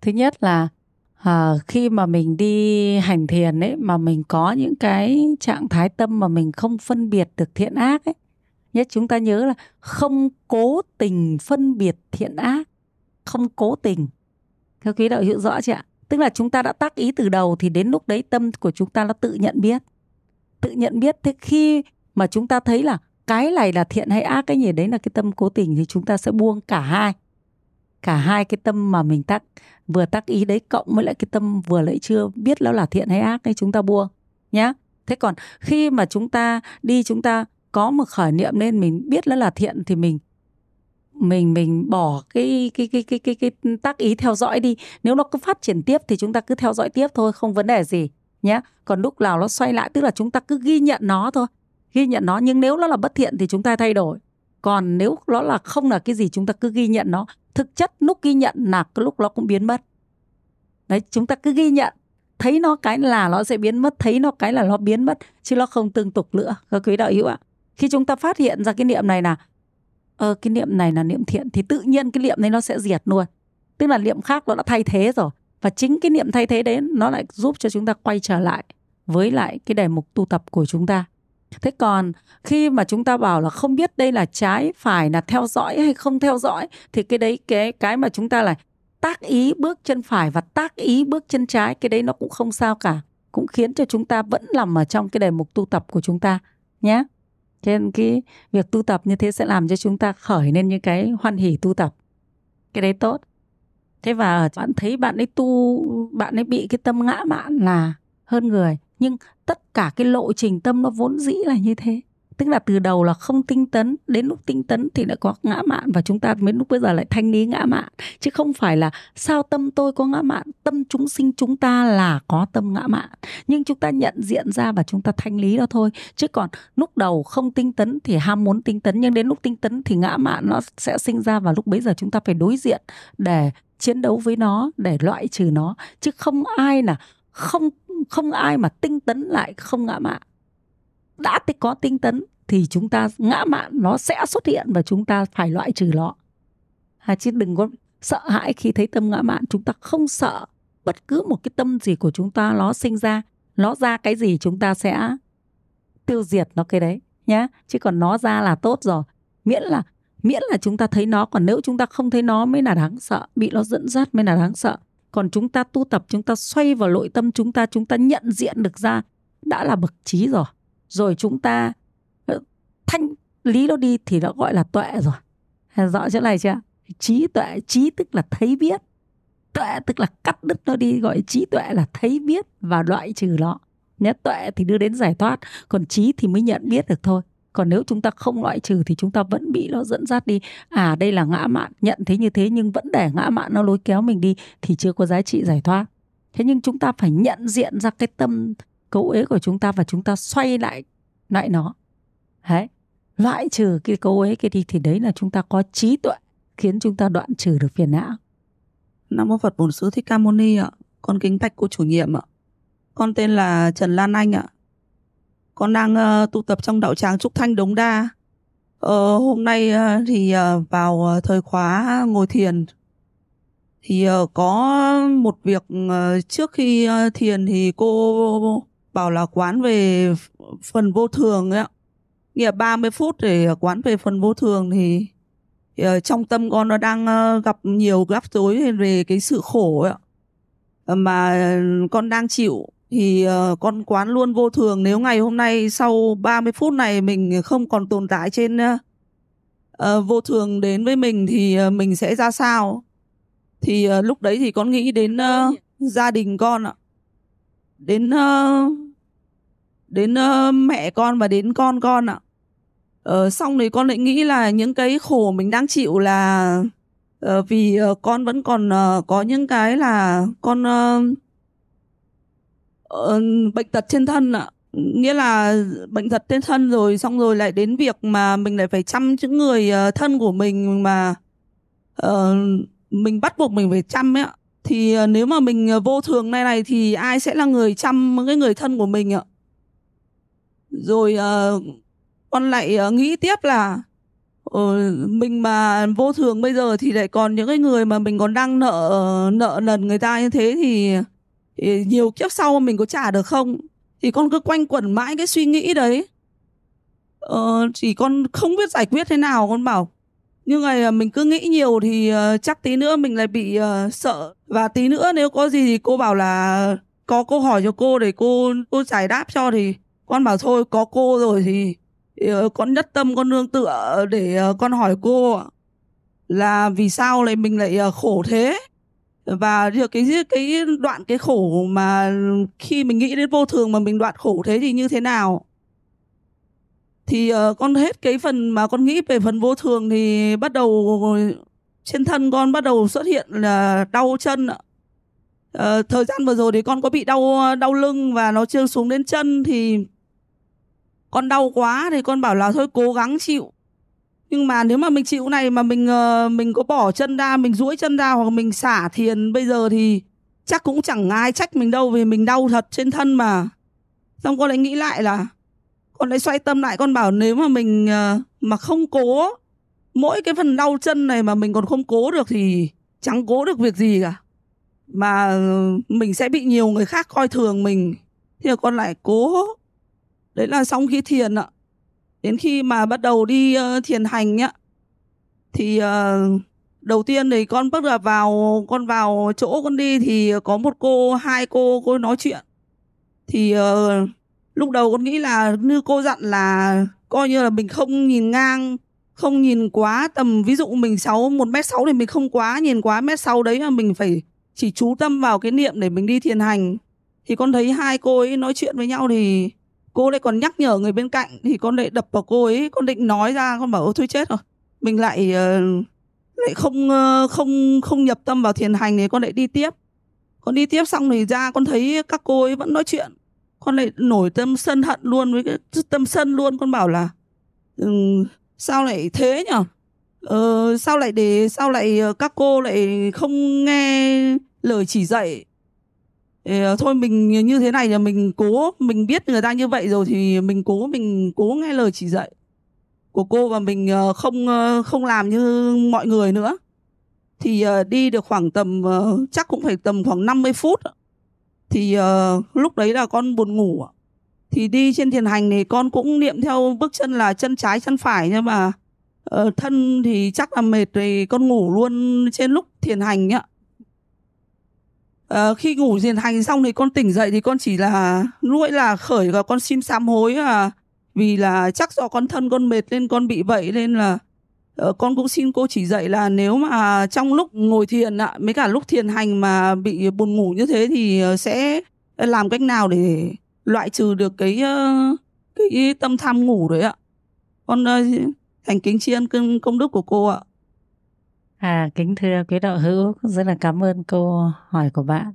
thứ nhất là à, khi mà mình đi hành thiền ấy mà mình có những cái trạng thái tâm mà mình không phân biệt được thiện ác ấy nhất chúng ta nhớ là không cố tình phân biệt thiện ác, không cố tình. Các quý đạo hữu rõ chưa ạ? Tức là chúng ta đã tác ý từ đầu thì đến lúc đấy tâm của chúng ta nó tự nhận biết. Tự nhận biết, thế khi mà chúng ta thấy là cái này là thiện hay ác cái gì đấy là cái tâm cố tình thì chúng ta sẽ buông cả hai. Cả hai cái tâm mà mình tác, vừa tác ý đấy cộng với lại cái tâm vừa lại chưa biết nó là thiện hay ác ấy, chúng ta buông. Nhá. Thế còn khi mà chúng ta đi, chúng ta có một khởi niệm nên mình biết nó là thiện thì mình mình mình bỏ cái cái cái cái cái cái tác ý theo dõi đi. Nếu nó cứ phát triển tiếp thì chúng ta cứ theo dõi tiếp thôi, không vấn đề gì nhé còn lúc nào nó xoay lại, tức là chúng ta cứ ghi nhận nó thôi, ghi nhận nó. Nhưng nếu nó là bất thiện thì chúng ta thay đổi. Còn nếu nó là không là cái gì, chúng ta cứ ghi nhận nó. Thực chất lúc ghi nhận là cái lúc nó cũng biến mất. Đấy, chúng ta cứ ghi nhận. Thấy nó cái là nó sẽ biến mất, thấy nó cái là nó biến mất, chứ nó không tương tục nữa. Các quý đạo hữu ạ khi chúng ta phát hiện ra cái niệm này là ờ cái niệm này là niệm thiện thì tự nhiên cái niệm này nó sẽ diệt luôn. Tức là niệm khác nó đã thay thế rồi. Và chính cái niệm thay thế đấy nó lại giúp cho chúng ta quay trở lại với lại cái đề mục tu tập của chúng ta. Thế còn khi mà chúng ta bảo là không biết đây là trái phải là theo dõi hay không theo dõi, thì cái đấy, cái cái mà chúng ta là tác ý bước chân phải và tác ý bước chân trái, cái đấy nó cũng không sao cả. Cũng khiến cho chúng ta vẫn nằm ở trong cái đề mục tu tập của chúng ta nhé cho nên cái việc tu tập như thế sẽ làm cho chúng ta khởi lên những cái hoan hỷ tu tập. Cái đấy tốt. Thế và bạn thấy bạn ấy tu, bạn ấy bị cái tâm ngã mạn là hơn người, nhưng tất cả cái lộ trình tâm nó vốn dĩ là như thế tức là từ đầu là không tinh tấn, đến lúc tinh tấn thì đã có ngã mạn và chúng ta đến lúc bây giờ lại thanh lý ngã mạn. Chứ không phải là sao tâm tôi có ngã mạn, tâm chúng sinh chúng ta là có tâm ngã mạn. Nhưng chúng ta nhận diện ra và chúng ta thanh lý đó thôi. Chứ còn lúc đầu không tinh tấn thì ham muốn tinh tấn, nhưng đến lúc tinh tấn thì ngã mạn nó sẽ sinh ra và lúc bấy giờ chúng ta phải đối diện để chiến đấu với nó, để loại trừ nó. Chứ không ai là, không không ai mà tinh tấn lại không ngã mạn đã có tinh tấn thì chúng ta ngã mạn nó sẽ xuất hiện và chúng ta phải loại trừ nó. À, chứ đừng có sợ hãi khi thấy tâm ngã mạn. Chúng ta không sợ bất cứ một cái tâm gì của chúng ta nó sinh ra. Nó ra cái gì chúng ta sẽ tiêu diệt nó cái đấy nhá. Chứ còn nó ra là tốt rồi. Miễn là miễn là chúng ta thấy nó. Còn nếu chúng ta không thấy nó mới là đáng sợ. Bị nó dẫn dắt mới là đáng sợ. Còn chúng ta tu tập chúng ta xoay vào nội tâm chúng ta chúng ta nhận diện được ra đã là bậc trí rồi rồi chúng ta ờ, thanh lý nó đi thì nó gọi là tuệ rồi. Rõ chỗ này chưa? Trí tuệ, trí tức là thấy biết. Tuệ tức là cắt đứt nó đi, gọi trí tuệ là thấy biết và loại trừ nó. Nhé, tuệ thì đưa đến giải thoát, còn trí thì mới nhận biết được thôi. Còn nếu chúng ta không loại trừ thì chúng ta vẫn bị nó dẫn dắt đi. À đây là ngã mạn, nhận thấy như thế nhưng vẫn để ngã mạn nó lôi kéo mình đi thì chưa có giá trị giải thoát. Thế nhưng chúng ta phải nhận diện ra cái tâm cấu ế của chúng ta và chúng ta xoay lại lại nó đấy loại trừ cái cấu ế kia đi thì đấy là chúng ta có trí tuệ khiến chúng ta đoạn trừ được phiền não Nam mô Phật Bổn Sư Thích Ca Mâu Ni ạ. Con kính bạch cô chủ nhiệm ạ. Con tên là Trần Lan Anh ạ. Con đang ờ, uh, tu tập trong đạo tràng Trúc Thanh Đống Đa. Ờ, hôm nay uh, thì uh, vào thời khóa ngồi thiền thì uh, có một việc uh, trước khi uh, thiền thì cô bảo là quán về phần vô thường ấy ạ. Nghĩa 30 phút để quán về phần vô thường thì, thì trong tâm con nó đang ờ, gặp nhiều rắc rối về cái sự khổ ấy ạ. Ờ, mà con đang chịu thì con quán luôn vô thường nếu ngày hôm nay sau 30 phút này mình không còn tồn tại trên uh, vô thường đến với mình thì mình sẽ ra sao thì uh, lúc đấy thì con nghĩ đến uh, gia đình con ạ đến uh, đến uh, mẹ con và đến con con ạ. Uh, xong thì con lại nghĩ là những cái khổ mình đang chịu là uh, vì uh, con vẫn còn uh, có những cái là con uh, uh, bệnh tật trên thân ạ. Nghĩa là bệnh tật trên thân rồi xong rồi lại đến việc mà mình lại phải chăm những người uh, thân của mình mà uh, mình bắt buộc mình phải chăm ấy ạ. Thì uh, nếu mà mình uh, vô thường này này thì ai sẽ là người chăm cái người thân của mình ạ? Rồi uh, con lại uh, nghĩ tiếp là uh, mình mà vô thường bây giờ thì lại còn những cái người mà mình còn đang nợ nợ nần người ta như thế thì thì nhiều kiếp sau mình có trả được không? Thì con cứ quanh quẩn mãi cái suy nghĩ đấy. Ờ, chỉ con không biết giải quyết thế nào con bảo. Nhưng ngày mình cứ nghĩ nhiều thì uh, chắc tí nữa mình lại bị uh, sợ. Và tí nữa nếu có gì thì cô bảo là có câu hỏi cho cô để cô cô giải đáp cho thì con bảo thôi có cô rồi thì, thì con nhất tâm con nương tựa để ờ, con hỏi cô là vì sao lại mình lại ờ, khổ thế? Và cái cái đoạn cái khổ mà khi mình nghĩ đến vô thường mà mình đoạn khổ thế thì như thế nào? Thì uh, con hết cái phần mà con nghĩ về phần vô thường thì bắt đầu trên thân con bắt đầu xuất hiện là đau chân ạ. Uh, thời gian vừa rồi thì con có bị đau đau lưng và nó chưa xuống đến chân thì con đau quá thì con bảo là thôi cố gắng chịu. Nhưng mà nếu mà mình chịu này mà mình ờ, mình có bỏ chân ra, mình duỗi chân ra hoặc mình xả thiền bây giờ thì chắc cũng chẳng ai trách mình đâu vì mình đau thật trên thân mà. Xong con lại nghĩ lại là, con lại xoay tâm lại con bảo nếu mà mình ờ, mà không cố, mỗi cái phần đau chân này mà mình còn không cố được thì chẳng cố được việc gì cả. Mà ờ, mình sẽ bị nhiều người khác coi thường mình. Thì con lại cố đấy là xong khi thiền ạ. Đến khi mà bắt đầu đi uh, thiền hành nhá thì uh, đầu tiên thì con bắt đầu vào con vào chỗ con đi thì có một cô hai cô cô nói chuyện. Thì uh, lúc đầu con nghĩ là như cô dặn là coi như là mình không nhìn ngang không nhìn quá tầm ví dụ mình sáu một mét sáu thì mình không quá nhìn quá mét sáu đấy mà mình phải chỉ chú tâm vào cái niệm để mình đi thiền hành. Thì con thấy hai cô ấy nói chuyện với nhau thì cô lại còn nhắc nhở người bên cạnh thì con lại đập vào cô ấy con định nói ra con bảo ôi thôi chết rồi. Mình lại uh, lại không uh, không không nhập tâm vào thiền hành thì con lại đi tiếp. Con đi tiếp xong thì ra con thấy các cô ấy vẫn nói chuyện. Con lại nổi tâm sân hận luôn với cái tâm sân luôn. Con bảo là um, sao lại thế nhở ờ, sao lại để sao lại ờ, các cô lại không nghe lời chỉ dạy? Ờ, thôi mình như thế này là mình cố mình biết người ta như vậy rồi thì mình cố mình cố nghe lời chỉ dạy của cô và mình ờ, không ờ, không làm như mọi người nữa. Thì ờ, đi được khoảng tầm chắc cũng phải tầm khoảng 50 phút thì lúc đấy là con buồn ngủ thì đi trên thiền hành thì con cũng niệm theo bước chân là chân trái chân phải nhưng mà thân thì chắc là mệt thì con ngủ luôn trên lúc thiền hành nhá uh, khi ngủ thiền hành xong thì con tỉnh dậy thì con chỉ là nuôi là khởi và con xin sám hối à vì là chắc do con thân con mệt nên con bị vậy nên là uh, con cũng xin cô chỉ dạy là nếu mà trong lúc ngồi thiền ạ mấy cả lúc thiền hành mà bị buồn ngủ như thế thì ờ, sẽ làm cách nào để loại trừ được cái cái tâm tham ngủ đấy ạ con thành kính tri ân công đức của cô ạ. À, kính thưa quý đạo hữu, rất là cảm ơn câu hỏi của bạn.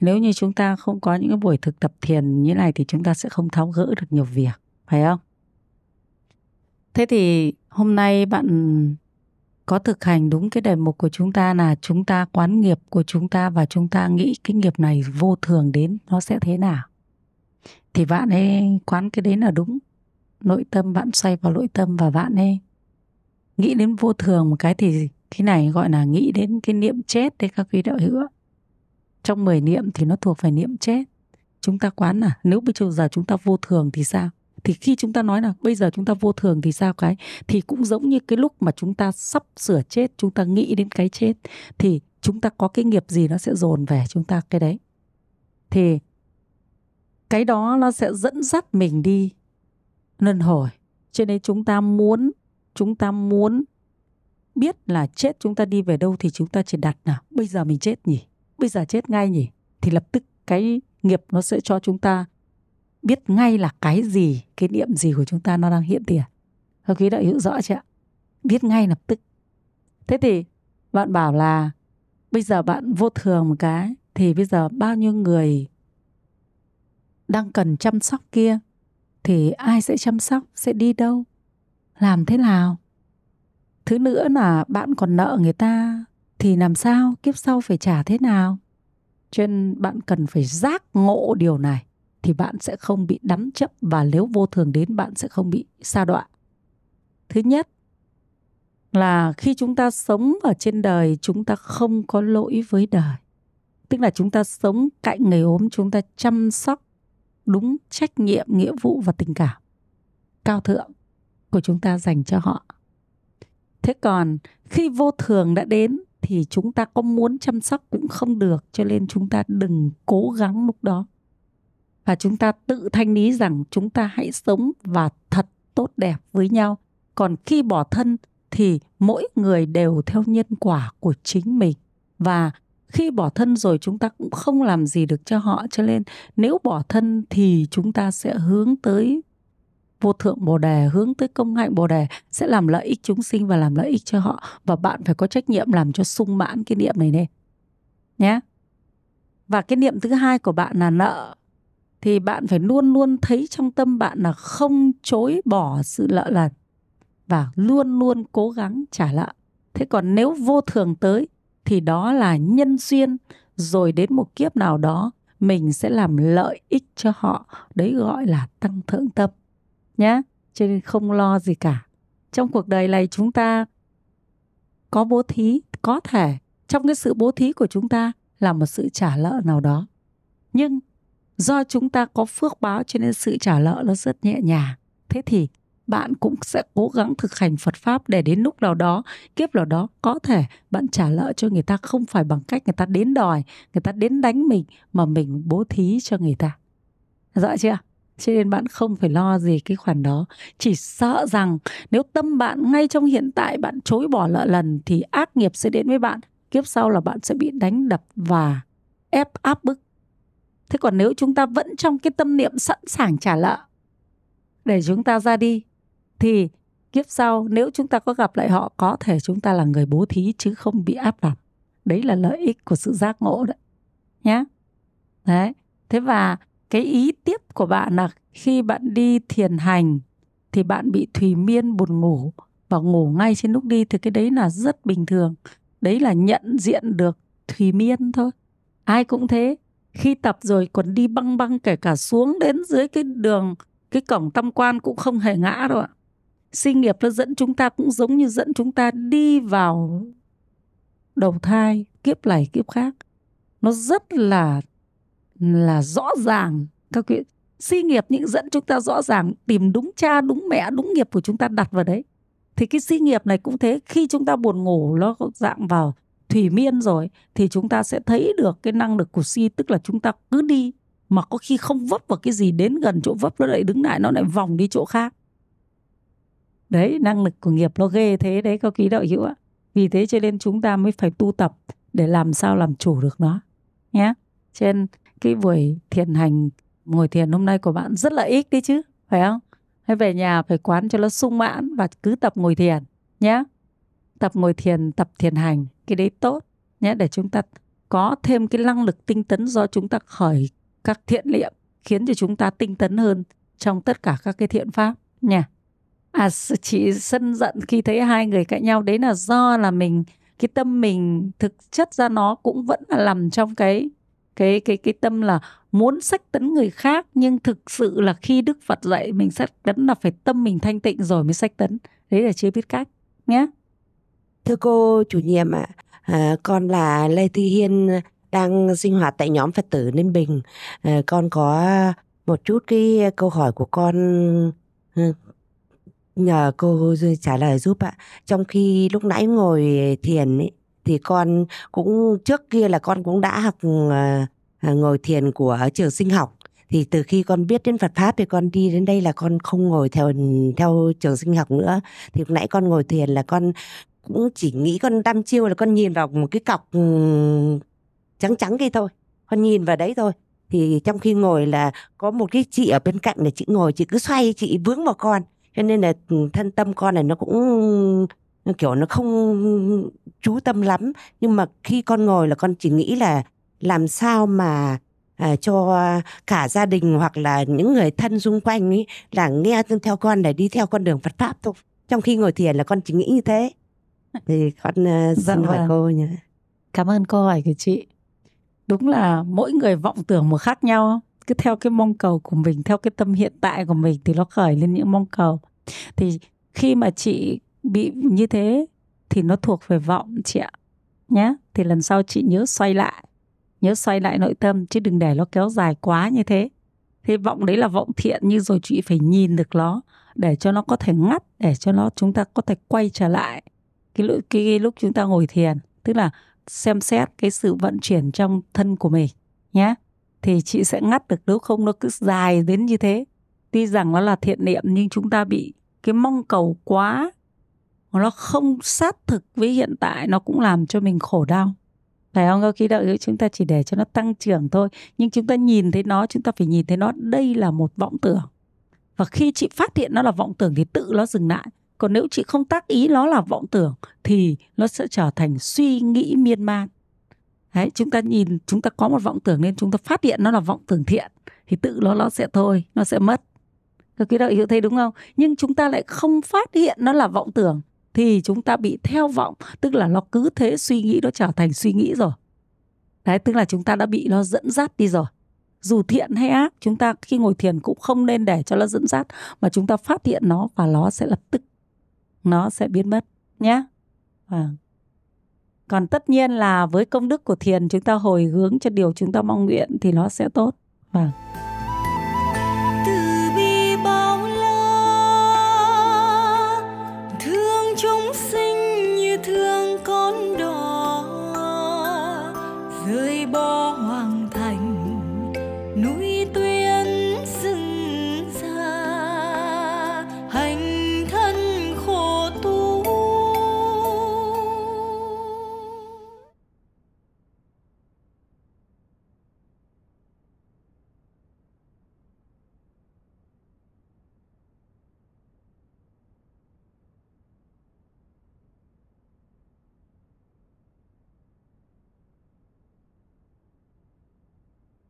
Nếu như chúng ta không có những cái buổi thực tập thiền như này thì chúng ta sẽ không tháo gỡ được nhiều việc, phải không? Thế thì hôm nay bạn có thực hành đúng cái đề mục của chúng ta là chúng ta quán nghiệp của chúng ta và chúng ta nghĩ cái nghiệp này vô thường đến nó sẽ thế nào. Thì bạn ấy quán cái đấy là đúng nội tâm bạn xoay vào nội tâm và bạn ấy nghĩ đến vô thường một cái thì cái này gọi là nghĩ đến cái niệm chết đấy các quý đạo hữu trong 10 niệm thì nó thuộc về niệm chết. Chúng ta quán là nếu bây giờ chúng ta vô thường thì sao? Thì khi chúng ta nói là bây giờ chúng ta vô thường thì sao cái? Thì cũng giống như cái lúc mà chúng ta sắp sửa chết, chúng ta nghĩ đến cái chết, thì chúng ta có cái nghiệp gì nó sẽ dồn về chúng ta cái đấy. Thì cái đó nó sẽ dẫn dắt mình đi luân hồi. Cho nên chúng ta muốn, chúng ta muốn biết là chết chúng ta đi về đâu thì chúng ta chỉ đặt nào bây giờ mình chết nhỉ? Bây giờ chết ngay nhỉ? Thì lập tức cái nghiệp nó sẽ cho chúng ta biết ngay là cái gì, cái niệm gì của chúng ta nó đang hiện tiền. Các quý đã hiểu rõ chưa ạ? Biết ngay lập tức. Thế thì bạn bảo là, bây giờ bạn vô thường một cái, thì bây giờ bao nhiêu người đang cần chăm sóc kia? Thì ai sẽ chăm sóc? Sẽ đi đâu? Làm thế nào? Thứ nữa là bạn còn nợ người ta thì làm sao? Kiếp sau phải trả thế nào? Cho nên bạn cần phải giác ngộ điều này thì bạn sẽ không bị đắm chấp và nếu vô thường đến bạn sẽ không bị sa đọa. Thứ nhất là khi chúng ta sống ở trên đời chúng ta không có lỗi với đời. Tức là chúng ta sống cạnh người ốm chúng ta chăm sóc đúng trách nhiệm, nghĩa vụ và tình cảm cao thượng của chúng ta dành cho họ. Thế còn khi vô thường đã đến thì chúng ta có muốn chăm sóc cũng không được, cho nên chúng ta đừng cố gắng lúc đó. Và chúng ta tự thanh lý rằng chúng ta hãy sống và thật tốt đẹp với nhau. Còn khi bỏ thân thì mỗi người đều theo nhân quả của chính mình và khi bỏ thân rồi chúng ta cũng không làm gì được cho họ, cho nên nếu bỏ thân thì chúng ta sẽ hướng tới vô thượng bồ đề, hướng tới công hạnh bồ đề, sẽ làm lợi ích chúng sinh và làm lợi ích cho họ. Và bạn phải có trách nhiệm làm cho sung mãn cái niệm này lên nhé và cái niệm thứ hai của bạn là nợ. Thì bạn phải luôn luôn thấy trong tâm bạn là không chối bỏ sự nợ lần và luôn luôn cố gắng trả nợ. Thế còn nếu vô thường tới, thì đó là nhân duyên. Rồi đến một kiếp nào đó, mình sẽ làm lợi ích cho họ. Đấy gọi là tăng thượng tâm nhé cho nên không lo gì cả trong cuộc đời này chúng ta có bố thí có thể trong cái sự bố thí của chúng ta là một sự trả nợ nào đó nhưng do chúng ta có phước báo cho nên sự trả nợ nó rất nhẹ nhàng thế thì bạn cũng sẽ cố gắng thực hành Phật pháp để đến lúc nào đó, kiếp nào đó có thể bạn trả nợ cho người ta không phải bằng cách người ta đến đòi, người ta đến đánh mình mà mình bố thí cho người ta. Rõ chưa? Cho nên bạn không phải lo gì cái khoản đó. Chỉ sợ rằng nếu tâm bạn ngay trong hiện tại bạn chối bỏ lợ lần thì ác nghiệp sẽ đến với bạn. Kiếp sau là bạn sẽ bị đánh đập và ép áp bức thế còn nếu chúng ta vẫn trong cái tâm niệm sẵn sàng trả nợ để chúng ta ra đi, thì kiếp sau nếu chúng ta có gặp lại họ, có thể chúng ta là người bố thí chứ không bị áp đặt đấy là lợi ích của sự giác ngộ đấy nhé đấy thế và cái ý tiếp của bạn là khi bạn đi thiền hành thì bạn bị thùy miên buồn ngủ và ngủ ngay trên lúc đi thì cái đấy là rất bình thường. Đấy là nhận diện được thùy miên thôi. Ai cũng thế. Khi tập rồi còn đi băng băng kể cả xuống đến dưới cái đường, cái cổng tam quan cũng không hề ngã đâu ạ. Sinh nghiệp nó dẫn chúng ta cũng giống như dẫn chúng ta đi vào đầu thai, kiếp này kiếp khác. Nó rất là là rõ ràng. Các quý si nghiệp những dẫn chúng ta rõ ràng, tìm đúng cha, đúng mẹ, đúng nghiệp của chúng ta đặt vào đấy. Thì cái si nghiệp này cũng thế, khi chúng ta buồn ngủ, nó dạng vào thủy miên rồi, thì chúng ta sẽ thấy được cái năng lực của si tức là chúng ta cứ đi. Mà có khi không vấp vào cái gì đến gần chỗ vấp, nó lại đứng lại, nó lại vòng đi chỗ khác. Đấy, năng lực của nghiệp nó ghê thế đấy, các quý đạo hữu ạ. Vì thế cho nên chúng ta mới phải tu tập để làm sao làm chủ được nó, nhé. Trên cái buổi thiền hành, ngồi thiền hôm nay của bạn rất là ít đi chứ, phải không? Hay về nhà phải quán cho nó sung mãn và cứ tập ngồi thiền nhé tập ngồi thiền, tập thiền hành, cái đấy tốt nhé để chúng ta có thêm cái năng lực tinh tấn do chúng ta khởi các thiện niệm, khiến cho chúng ta tinh tấn hơn trong tất cả các cái thiện pháp nha à chị sân giận khi thấy hai người cãi nhau, đấy là do là mình, cái tâm mình, thực chất ra nó cũng vẫn là nằm trong cái cái cái cái tâm là muốn sách tấn người khác nhưng thực sự là khi Đức Phật dạy mình sách tấn là phải tâm mình thanh tịnh rồi mới sách tấn đấy là chưa biết cách nhé thưa cô chủ nhiệm ạ à, con là Lê Thị Hiên đang sinh hoạt tại nhóm Phật tử Ninh Bình. À, con có một chút cái câu hỏi của con ừ, nhờ cô trả lời giúp ạ. Trong khi lúc nãy ngồi thiền ấy, thì con cũng, trước kia là con cũng đã học ừ, ờ, ờ, ngồi thiền của trường sinh học. Thì từ khi con biết đến Phật pháp thì con đi đến đây là con không ngồi theo theo trường sinh học nữa. Thì lúc nãy con ngồi thiền là con cũng chỉ nghĩ con đăm chiêu là con nhìn vào một cái cọc ừ, trắng trắng kia thôi. Con nhìn vào đấy thôi. Thì trong khi ngồi là có một cái chị ở bên cạnh là chị ngồi, chị cứ xoay, chị vướng vào con. Cho nên là ừ, thân tâm con này nó cũng kiểu nó không chú tâm lắm nhưng mà khi con ngồi là con chỉ nghĩ là làm sao mà à, cho cả gia đình hoặc là những người thân xung quanh ấy là nghe theo con để đi theo con đường Phật pháp thôi trong khi ngồi thiền là con chỉ nghĩ như thế (laughs) thì con uh, xin hỏi vâng. cô nhé Cảm ơn câu hỏi của chị. Đúng là mỗi người vọng tưởng một khác nhau. Cứ theo cái mong cầu của mình, theo cái tâm hiện tại của mình thì nó khởi lên những mong cầu. Thì khi mà chị bị như thế thì nó thuộc về vọng chị ạ. Nhé. Thì lần sau chị nhớ xoay lại. Nhớ xoay lại nội tâm chứ đừng để nó kéo dài quá như thế. Thế vọng đấy là vọng thiện nhưng rồi chị phải nhìn được nó để cho nó có thể ngắt để cho nó chúng ta có thể quay trở lại cái, lúc- cái, cái lúc chúng ta ngồi thiền tức là xem xét cái sự vận chuyển trong thân của mình nhé thì chị sẽ ngắt được nếu không nó cứ dài đến như thế tuy rằng nó là thiện niệm nhưng chúng ta bị cái mong cầu quá nó không sát thực với hiện tại nó cũng làm cho mình khổ đau. Phải không? Khi đợi chúng ta chỉ để cho nó tăng trưởng thôi. Nhưng chúng ta nhìn thấy nó chúng ta phải nhìn thấy nó. Đây là một vọng tưởng. Và khi chị phát hiện nó là vọng tưởng thì tự nó dừng lại. Còn nếu chị không tác ý nó là vọng tưởng thì nó sẽ trở thành suy nghĩ miên man. Đấy, chúng ta nhìn chúng ta có một vọng tưởng nên chúng ta phát hiện nó là vọng tưởng thiện thì tự nó nó sẽ thôi nó sẽ mất. Các quý đạo hiểu thấy đúng không? Nhưng chúng ta lại không phát hiện nó là vọng tưởng thì chúng ta bị theo vọng tức là nó cứ thế suy nghĩ, nó trở thành suy nghĩ rồi. Đấy, tức là chúng ta đã bị nó dẫn dắt đi rồi. Dù thiện hay ác, chúng ta khi ngồi thiền cũng không nên để cho nó dẫn dắt, mà chúng ta phát hiện nó và nó sẽ lập tức, nó sẽ biến mất nhé. À. còn tất nhiên là với công đức của thiền, chúng ta hồi hướng cho điều chúng ta mong nguyện thì nó sẽ tốt. Vâng.